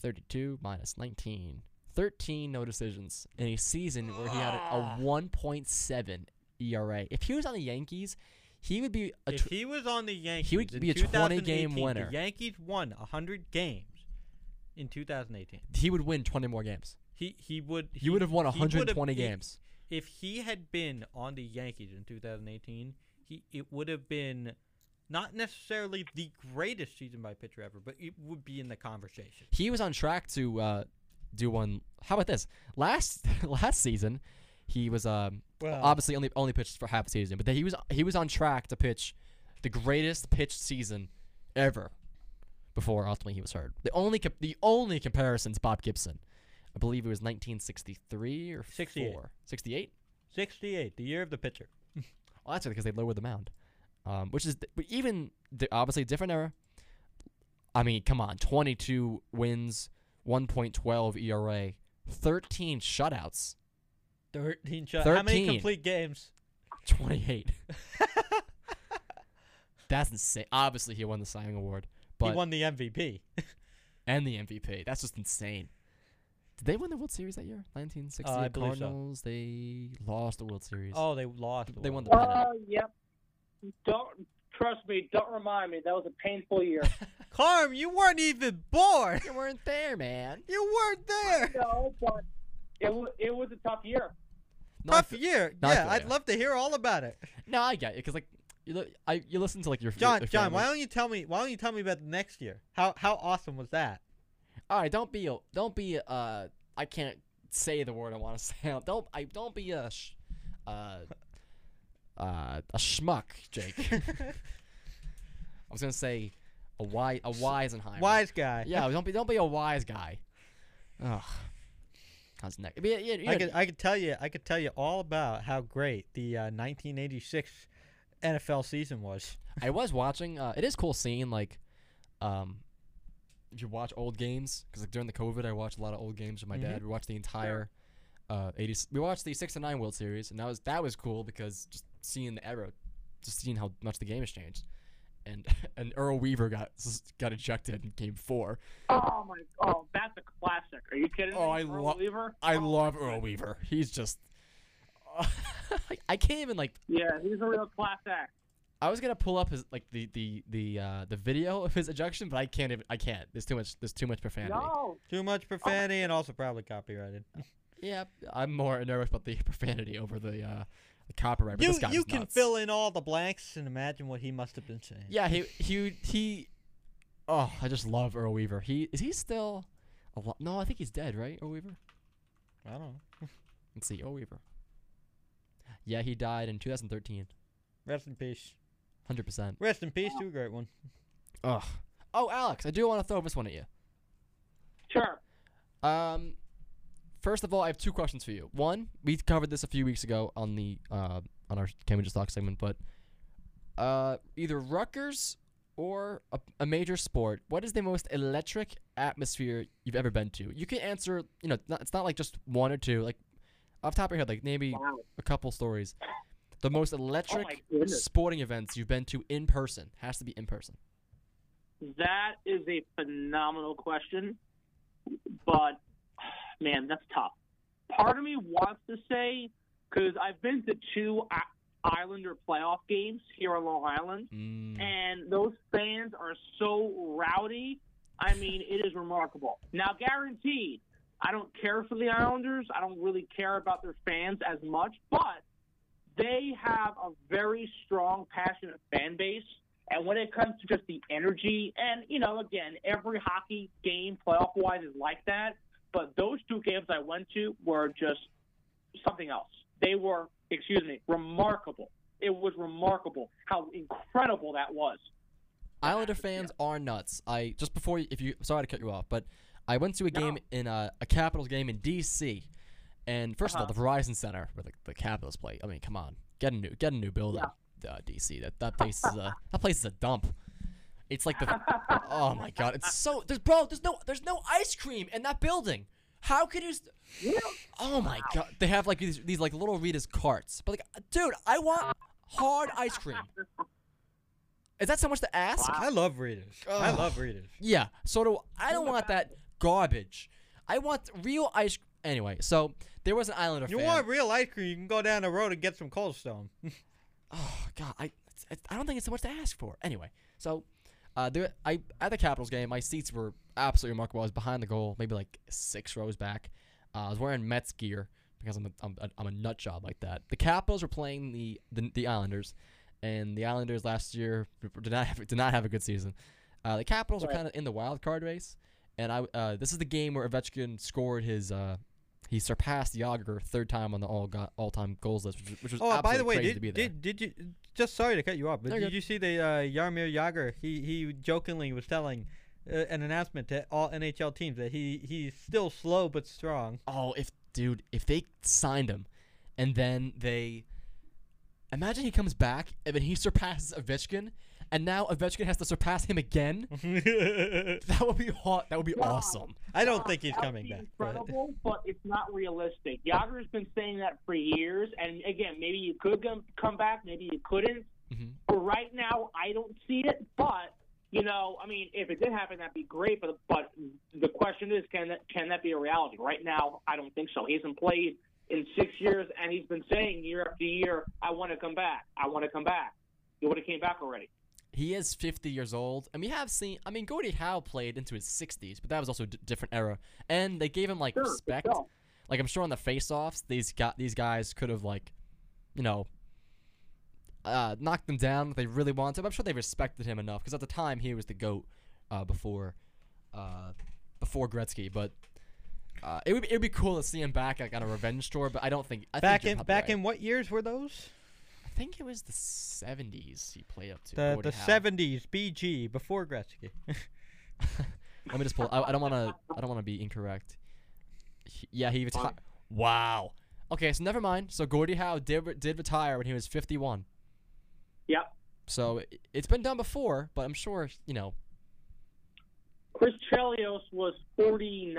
32 minus 19. 13 no decisions in a season where he had a, ah. a 1.7 ERA. If he was on the Yankees, he would be a if he was on the Yankees, he would be a 20 game winner. The Yankees won 100 games in 2018. he would win 20 more games. He he would He would have won he 120 if- games. If he had been on the Yankees in 2018, he it would have been not necessarily the greatest season by pitcher ever, but it would be in the conversation. He was on track to uh, do one. How about this? Last <laughs> last season, he was um Well- obviously only only pitched for half a season, but then he was he was on track to pitch the greatest pitched season ever before ultimately he was hurt. The only the only comparison is Bob Gibson. I believe it was 1963 or 68. 4. 68? 68, the year of the pitcher. Well, that's because they lowered the mound, um, which is but even di- obviously a different era. I mean, come on, 22 wins, 1.12 ERA, 13 shutouts, 13 shutouts. How many complete games? 28. <laughs> That's insane. Obviously, he won the Cy Young Award, but he won the MVP. <laughs> and the MVP. That's just insane. Did they win the World Series that year? 1968 Uh, I believe so. Cardinals. They lost the World Series. Oh, they lost. They won the one. pennant. Uh, yep. Don't trust me. Don't remind me. That was a painful year. <laughs> Carm, you weren't even born. you weren't there, man. You weren't there. no, but it was it was a tough year. No, Tough feel- year. no, I Yeah, feel I'd ya. love to hear all about it. No, I get it because like you, li- I you listen to like your John, your John, why don't you tell me? Why don't you tell me about the next year? How how awesome was that? All right, don't be a don't be a, uh I can't say the word I want to <laughs> say. Don't I don't be a sh- uh uh a schmuck, Jake. <laughs> I was gonna say a wise a Weisenheimer. Wise guy. Yeah, don't be don't be a wise guy. Ugh. How's? Yeah, yeah, yeah, I could I could tell you I could tell you all about how great the uh, 1986 NFL season was. I was watching. Uh, it is cool seeing like, um, if you watch old games because like during the COVID, I watched a lot of old games with my Mhm. dad. We watched the entire, uh, 80s. We watched the six and nine World Series, and that was that was cool because just seeing the era, just seeing how much the game has changed, and <laughs> and Earl Weaver got got ejected in Game Four. Oh my! Oh, that's a classic. Are you kidding Oh, me? I Earl lo- Weaver? I Oh, love Earl goodness. Weaver. He's just. <laughs> I can't even like Yeah, he's a real class act. I was gonna pull up his like the the the uh, the video of his ejection, but I can't even. I can't. There's too much. There's too much profanity. No, Too much profanity and also probably copyrighted. <laughs> Yeah, I'm more nervous about the profanity over the uh, the copyright. But You this guy's you can nuts. fill in all the blanks and imagine what he must have been saying. Yeah, he he he. Oh, I just love Earl Weaver. He is he still? Alive? No, I think he's dead, right? Earl Weaver. I don't know. <laughs> Let's see, Earl Weaver. Yeah, he died in 2013. Rest in peace. Hundred percent. Rest in peace to a great one. Ugh. Oh, Alex, I do want to throw this one at you. sure. Um, first of all, I have two questions for you. One, we covered this a few weeks ago on the uh on our Can We Just Talk segment, but uh, either Rutgers or a, a major sport, what is the most electric atmosphere you've ever been to? You can answer. You know, not, it's not like just one or two. Like off the top of your head, like maybe Wow. a couple stories. The most electric goodness. sporting events you've been to in person has to be in person. That is a phenomenal question, but man, that's tough. Part of me wants to say because I've been to two Islander playoff games here on Long Island, Mm. and those fans are so rowdy. I mean, it is remarkable. Now, guaranteed, I don't care for the Islanders. I don't really care about their fans as much, but they have a very strong, passionate fan base. And when it comes to just the energy, and you know, again, every hockey game playoff wise is like that. But those two games I went to were just something else. They were, excuse me, remarkable. It was remarkable how incredible that was. Islander fans are nuts. I just before you, if you sorry to cut you off, but I went to a No. game in uh, a Capitals game in D.C. And 1st Uh-huh. of all, the Verizon Center where the, the Capitals play. I mean, come on, get a new get a new building, uh, D.C. That that place is a that place is a dump. It's like the <laughs> oh my god, it's so there's bro there's no there's no ice cream in that building. How could you? St- oh my god, they have like these these like little Rita's carts, but like dude, I want hard ice cream. Is that so much to ask? I love readers. I love Rita's. Yeah. So do I don't want that garbage. I want real ice. Anyway, so there was an Islander You fan. want real ice cream? You can go down the road and get some Cold Stone. <laughs> oh God, I it's- I don't think it's so much to ask for. Anyway, so uh, there I at the Capitals game, my seats were absolutely remarkable. I was behind the goal, maybe like six rows back. Uh, I was wearing Mets gear because I'm a, I'm, a, I'm a nut job like that. The Capitals were playing the, the the Islanders, and the Islanders last year did not have, did not have a good season. Uh, the Capitals are Right. kind of in the wild card race, and I uh, this is the game where Ovechkin scored his uh, he surpassed Jagr third time on the all go- all time goals list, which, was- which was Oh, by the way, crazy to be did, there. did did you? Just sorry to cut you off, but No, did you're you see the uh, Jaromir Jagr? He he jokingly was telling uh, an announcement to all NHL teams that he he's still slow but strong. Oh, if dude, if they signed him, and then they imagine he comes back and then he <laughs> surpasses Ovechkin, and now Ovechkin has to surpass him again. <laughs> That would be hot. That would be Wow. awesome. I don't think he's That would coming be back. but- Incredible, but it's not realistic. Jagr's been saying that for years, and again, maybe you could come come back, maybe you couldn't. Mhm. But right now, I don't see it. But you know, I mean, if it did happen, that'd be great. But but the question is, can that can that be a reality? Right now, I don't think so. He hasn't played in six years, and he's been saying year after year, "I want to come back. I want to come back." He would have came back already. He is 50 years old, and we have seen. I mean, Gordie Howe played into his 60s, but that was also a d- different era, and they gave him like Sure, respect. Like I'm sure on the face-offs, these got these guys could have like, you know, uh, knocked them down if they really wanted. to, But I'm sure they respected him enough because at the time he was the goat uh, before, uh, before Gretzky. But uh, it would it would be cool to see him back like on a revenge tour. But I don't think I back think in back right. in what years were those? I think it was the 70s he played up to. The the Howe. seventies BG before Gretzky. <laughs> Let me just pull. I, I don't want to. I don't want to be incorrect. He- yeah, he retired. Wow. Okay, so never mind. So Gordie Howe did did retire when he was 51. Yep. So it, it's been done before, but I'm sure you know. Chris Chelios was 49,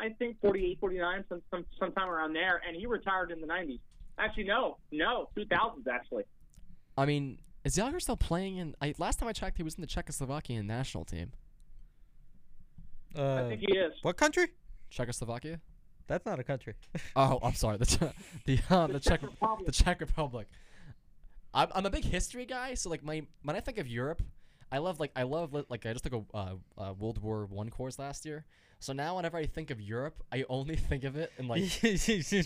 I think, 48, 49, some, some, sometime around there, and he retired in the 90s. Actually, no, no, 2000s, actually. I mean, is Jagr still playing in? I, last time I checked, he was in the Czechoslovakian national team. Uh, I think he is. what country? Czechoslovakia. That's not a country. <laughs> Oh, I'm sorry. The Czech- <laughs> the uh, the Czech Republic. the Czech Republic. I'm, I'm a big history guy, so like my when I think of Europe, I love like I love like I just took a uh, uh, World War One course last year. So now whenever I think of Europe, I only think of it in like <laughs>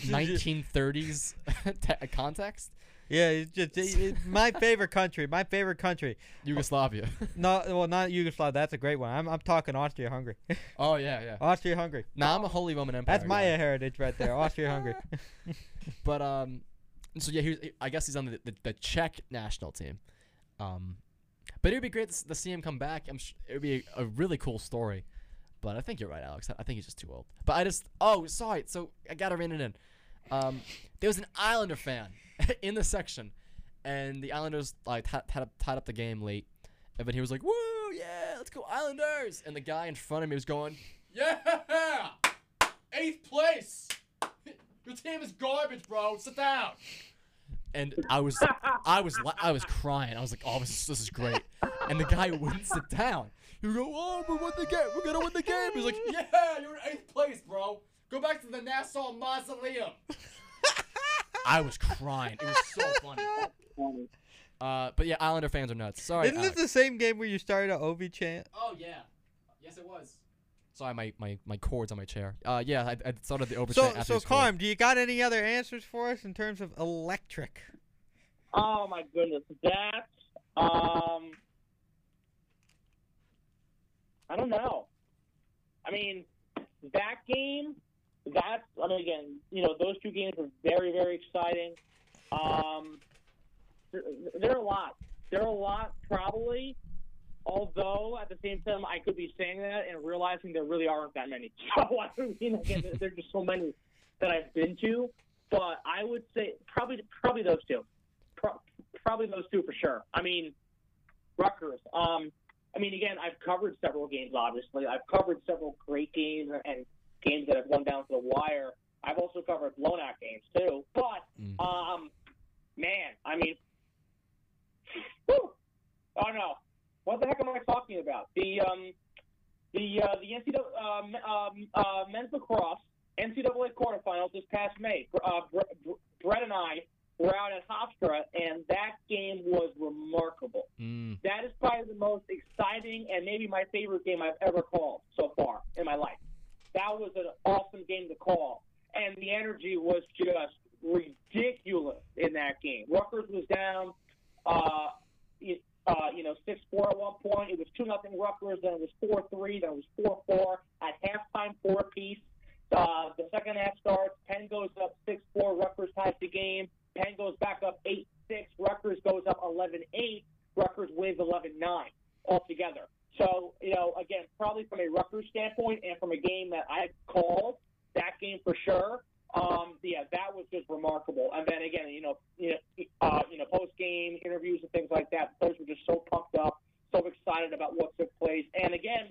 1930s <laughs> te- context. Yeah, it's just it- it- my favorite country. My favorite country. Yugoslavia. <laughs> No, well, not Yugoslavia. That's a great one. I'm, I'm talking Austria-Hungary. oh yeah, yeah. Austria-Hungary. Now I'm a Holy Roman Empire. That's my guy. heritage right there. Austria-Hungary. But um, so yeah, he was, I guess he's on the, the, the Czech national team. Um, but it would be great to, to see him come back. I'm sh- it would be a, a really cool story. But I think you're right, Alex. I, think he's just too old. But I just oh sorry. So I gotta rein it in. Um, there was an Islander fan <laughs> in the section, and the Islanders like tied, tied, up, tied up the game late, and then he was like, "Woo, yeah, let's go Islanders!" And the guy in front of me was going, "Yeah, eighth place." Your team is garbage, bro. Sit down. And I was, I was, I was crying. I was like, "Oh, this is, this is great." And the guy <laughs> wouldn't sit down. He would go, "Oh, we won the game. We're gonna win the game." He's like, "Yeah, you're in eighth place, bro. Go back to the Nassau Mausoleum." <laughs> I was crying. It was so funny. <laughs> Uh, but yeah, Islander fans are nuts. Sorry. Isn't this Alex. the same game where you started an Ovi chant? Oh yeah, yes it was. Sorry, my my my cords on my chair. Uh, yeah, I, I started the over. So, after so you scored. Carm, do you got any other answers for us in terms of electric? Oh, my goodness. That, um, I don't know. I mean, that game, that's, I mean, again, you know, those two games were very, very exciting. Um, there, are a lot. There are a lot, probably. Although at the same time, I could be saying that and realizing there really aren't that many. <laughs> So I mean, again, there are just so many that I've been to. But I would say probably probably those two. Pro- probably those two for sure. I mean, Rutgers. Um, I mean, again, I've covered several games. Obviously, I've covered several great games and games that have gone down to the wire. I've also covered blown out games too. But Mm. um, man, I mean, whew, oh no, what the heck am I talking about? The um, the uh, the NCAA um, um, uh, men's lacrosse NCAA quarterfinals this past May. Uh, Bre- Bre- Brett and I were out at Hofstra, and that game was remarkable. Mm. That is probably the most exciting and maybe my favorite game I've ever called so far in my life. That was an awesome game to call, and the energy was just ridiculous in that game. Rutgers was down, uh, it, uh, you know, six four at one point. It was two nothing Rutgers, then it was four three, then it was four four at halftime, four apiece. Uh, the second half starts, Penn goes up six four. Rutgers ties the game. Penn goes back up 8 6. Rutgers goes up 11 8. Rutgers wins 11 9 altogether. So, you know, again, probably from a Rutgers standpoint and from a game that I called, that game for sure. Um, yeah, that was just remarkable. And then again, you know, you know, uh, you know, post game interviews and things like that. Those were just so pumped up, so excited about what took place. And again,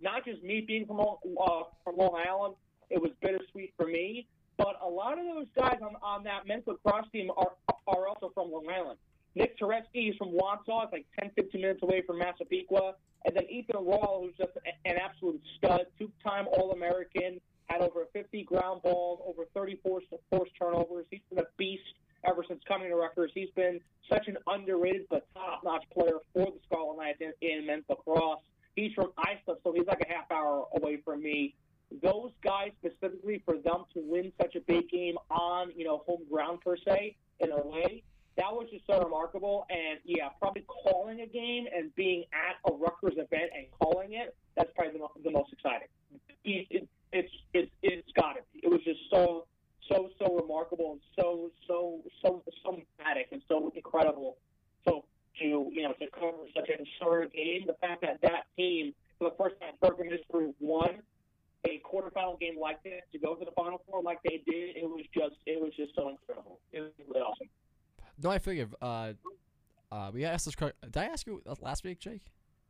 not just me being from uh, from Long Island, it was bittersweet for me. But a lot of those guys on, on that men's lacrosse team are are also from Long Island. Nick Turetsky is from Wausau. It's like 10, 15 minutes away from Massapequa. And then Ethan Rall, who's just an absolute stud, two-time All-American, had over 50 ground balls, over 30 forced, forced turnovers. He's been a beast ever since coming to Rutgers. He's been such an underrated but top-notch player for the Scarlet Knights in, in men's lacrosse. He's from Islip, so he's like a half hour away from me. Those guys specifically, for them to win such a big game on, you know, home ground per se, in a way, that was just so remarkable. And yeah, probably calling a game and being at a Rutgers event and calling it, that's probably the, mo- the most exciting. It, it, it's it's it's got to be. It was just so so so remarkable and so so so so dramatic and so incredible. So to you know to cover such an historic game, the fact that that team for the first time in program history won a quarterfinal game like this to go to the final four like they did, it was just it was just so incredible. It was really awesome. No, I figured. Uh, uh, we asked this. que- Did I ask you uh, last week, Jake?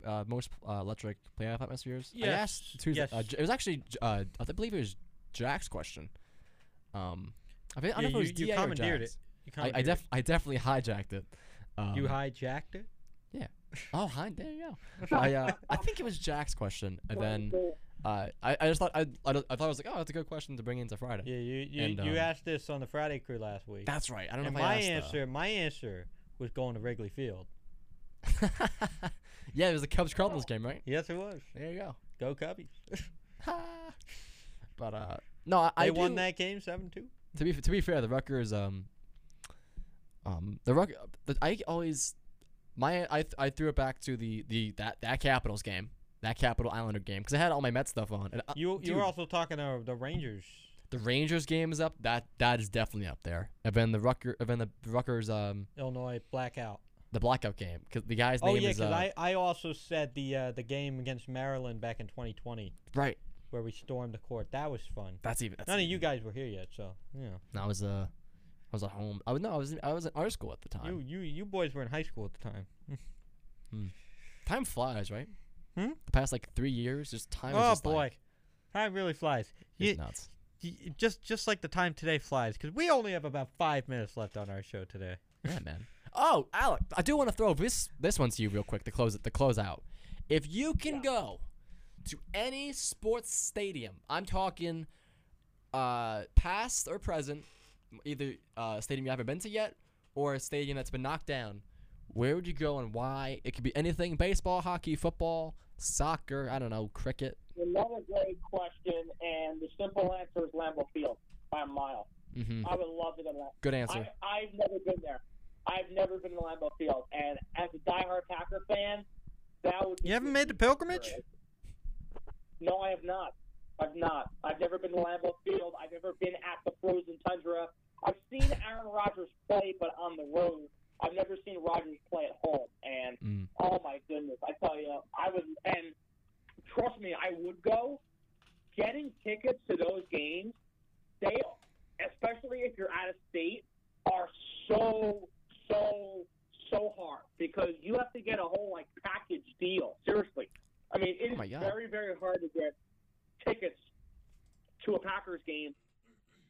Uh, most uh, electric playoff atmospheres. I Yes, asked Tuesday. yes. Uh, it was actually. Uh, I believe it was Jack's question. Um, I, think, I don't know Yeah, if it was you, you DA commandeered it. Jack's. You I, I commandeered def I definitely hijacked it. Um. You hijacked it. Yeah. Oh, hi, there you go. <laughs> I uh, I think it was Jack's question, and then uh, I, I just thought I, I, I thought I was like, oh, that's a good question to bring into Friday. Yeah, you you, And, you um, asked this on the Friday crew last week. That's right. I don't and know if I my answer, my answer was going to Wrigley Field. <laughs> yeah, it was the Cubs Cardinals game, right? Yes, it was. There you go. Go Cubbies. <laughs> but uh, no, I, They I won do- that game seven two. to be to be fair, the Rutgers um um the Ruck the, I always my I th- I threw it back to the the that that Capitals game that Capital Islander game because I had all my Met stuff on and uh, You you dude, were also talking to the Rangers. the Rangers game is up that that is definitely up there and then the Rucker and then the Rutgers um Illinois blackout. the blackout game because the guy's Oh name yeah, is because uh, I, I also said the uh, the game against Maryland back in 2020 right where we stormed the court. That was fun. that's even that's None of you guys were here yet, so yeah. I was uh I was at home I was no I was in, I was in art school at the time You you you boys were in high school at the time. time flies right Hmm? the past like three years just time is oh just boy, like, time really flies. it's You, nuts you- just just like the time today flies, because we only have about five minutes left on our show today. <laughs> Yeah, man. Oh, Alec, I do want to throw this this one to you real quick to close it to close out. If you can go to any sports stadium, I'm talking uh past or present, either uh stadium you haven't been to yet or a stadium that's been knocked down, where would you go and why? It could be anything: baseball, hockey, football, soccer. I don't know, cricket. Another great question, and the simple answer is Lambeau Field by a mile. hmm I would love to go to that. Good answer. I, I've never been there. I've never been to Lambeau Field, and as a diehard Packer fan, that would. You haven't made the pilgrimage? No, I have not. I've not. I've never been to Lambeau Field. I've never been at the frozen tundra. I've seen Aaron Rodgers play, but on the road. I've never seen Rodgers play at home, and Mm. oh my goodness, I tell you, I would. And trust me, I would go. Getting tickets to those games, they, especially if you're out of state, are so so so hard because you have to get a whole like package deal. Seriously, I mean it Oh is God. very very hard to get tickets to a Packers game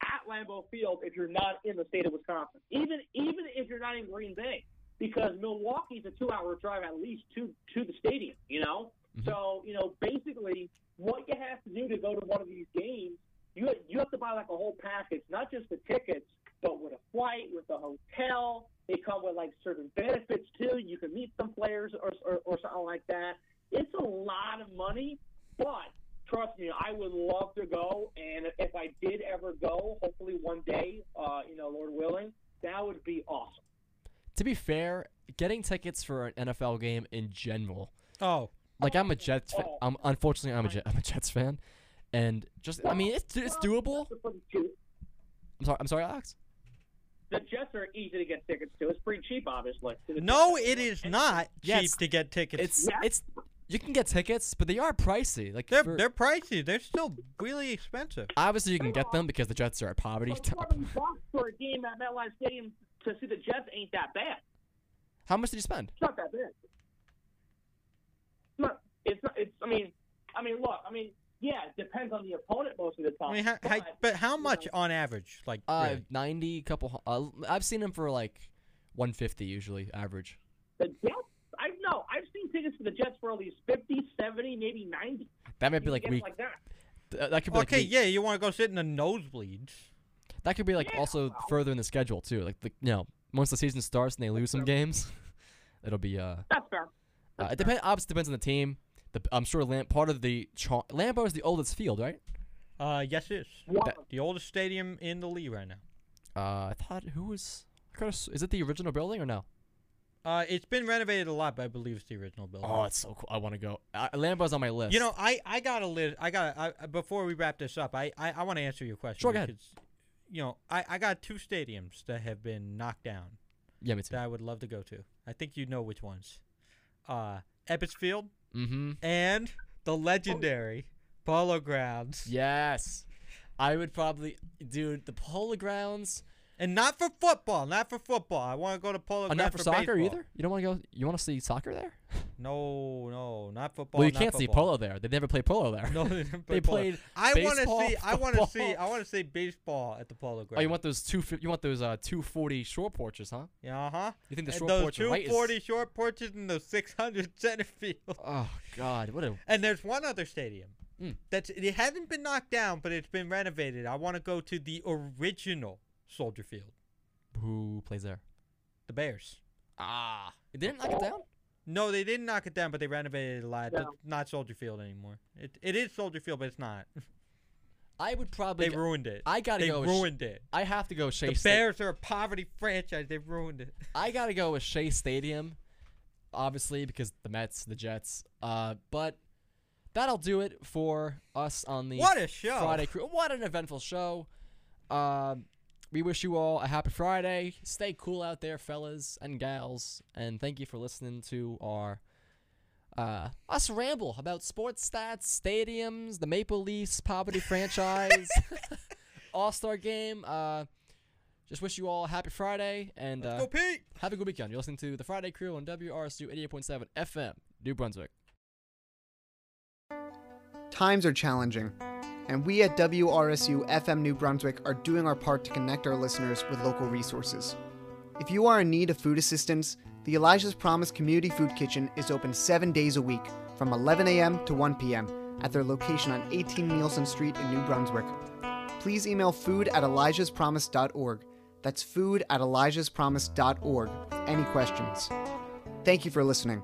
at Lambeau Field if you're not in the state of Wisconsin. Even even if you're not in Green Bay, because Milwaukee's a two-hour drive at least to to the stadium. You know, Mhm. so you know basically what you have to do to go to one of these games, you you have to buy like a whole package, not just the tickets, but with a flight, with the hotel. They come with like certain benefits too. You can meet some players or or, or something like that. It's a lot of money, but trust me, I would love to go. And if I did ever go, hopefully one day, uh, you know, Lord willing, that would be awesome. To be fair, getting tickets for an NFL game in general Oh, like I'm a Jets. Fa- Oh. I'm unfortunately I'm a Jet, I'm a Jets fan, and just I mean it's it's doable. For the two- I'm sorry. I'm sorry, Alex. the Jets are easy to get tickets to. It's pretty cheap, obviously. No, it is not cheap it's- to get tickets. It's Yeah. it's you can get tickets, but they are pricey. Like they're for- they're pricey. They're still really expensive. obviously you can get them because the Jets are at poverty. But Twenty bucks for a game at MetLife Stadium to see the Jets ain't that bad. How much did you spend? It's not that bad. It's not. It's not. It's. I mean. I mean, look. I mean, yeah. It depends on the opponent most of the time. I mean, how, but, how, but how you much know, on average? Like, Uh, really? ninety couple. Uh, I've seen them for like one fifty usually average. the Jets. I know. I've seen tickets for the Jets for at least 50, 70, maybe ninety. That might be like can week. like that. th- That could be like okay, week- yeah, you want to go sit in the nosebleeds. That could be like Yeah, also well. further in the schedule too. Like the you know once the season starts and they lose some games, <laughs> it'll be uh. That's fair. uh it depends. Obviously depends on the team. The, I'm sure Lam- part of the char- Lambeau is the oldest field, right? Uh, yes, it is. One That- The oldest stadium in the league right now. Uh, I thought who was? I could've s- Is it the original building or no? Uh, it's been renovated a lot, but I believe it's the original building. Oh, it's so cool. I want to go. Uh, Lambeau's on my list. You know, I, I got a list. I got I, before we wrap this up. I I, I want to answer your question. Sure, go ahead. You know, I, I got two stadiums that have been knocked down yeah, me too. that I would love to go to. I think you know which ones. Uh, Ebbets Field Mm-hmm. and the legendary Polo Grounds. Yes, I would probably, dude. The Polo Grounds. And not for football, not for football. I want to go to Polo Uh, Grounds not for, soccer baseball. either. You don't want to go. You want to see soccer there? <laughs> No, no, not football. well, you not can't see polo there. They never play polo there. <laughs> No, they, didn't They play polo. played I want to see. I want to see. I want to see baseball at the Polo ground. Oh, you want those two? You want those uh two forty short porches, huh? Yeah, uh huh. You think the And short those porch two is? short porches and those six hundred <laughs> center field. Oh God, what a And there's one other stadium Mm. that's it hasn't been knocked down, but it's been renovated. I want to go to the original Soldier Field, who plays there? the Bears. Ah, they didn't knock it down. No, they didn't knock it down, but they renovated it a lot. No. It's not Soldier Field anymore. It it is Soldier Field, but it's not. <laughs> I would probably. They go- ruined it. I gotta they go. With Sh- ruined it. I have to go Shea. The Sta- Bears are a poverty franchise. They ruined it. I gotta go with Shea Stadium, obviously because the Mets, the Jets. Uh, but that'll do it for us on the What a show! Friday crew. What an eventful show. Um, we wish you all a happy Friday. Stay cool out there, fellas and gals, and thank you for listening to our uh, us ramble about sports stats, stadiums, the Maple Leafs poverty franchise, <laughs> All Star game. Uh, just wish you all a happy Friday and uh, Go Pete! have a good weekend. You're listening to the Friday Crew on WRSU 88.7 FM, New Brunswick. Times are challenging, and we at WRSU FM New Brunswick are doing our part to connect our listeners with local resources. If you are in need of food assistance, the Elijah's Promise Community Food Kitchen is open seven days a week from 11 a.m. to 1 p.m. at their location on 18 Neilson Street in New Brunswick. Please email food at elijahspromise.org. That's food at elijahspromise.org. Any questions? Thank you for listening.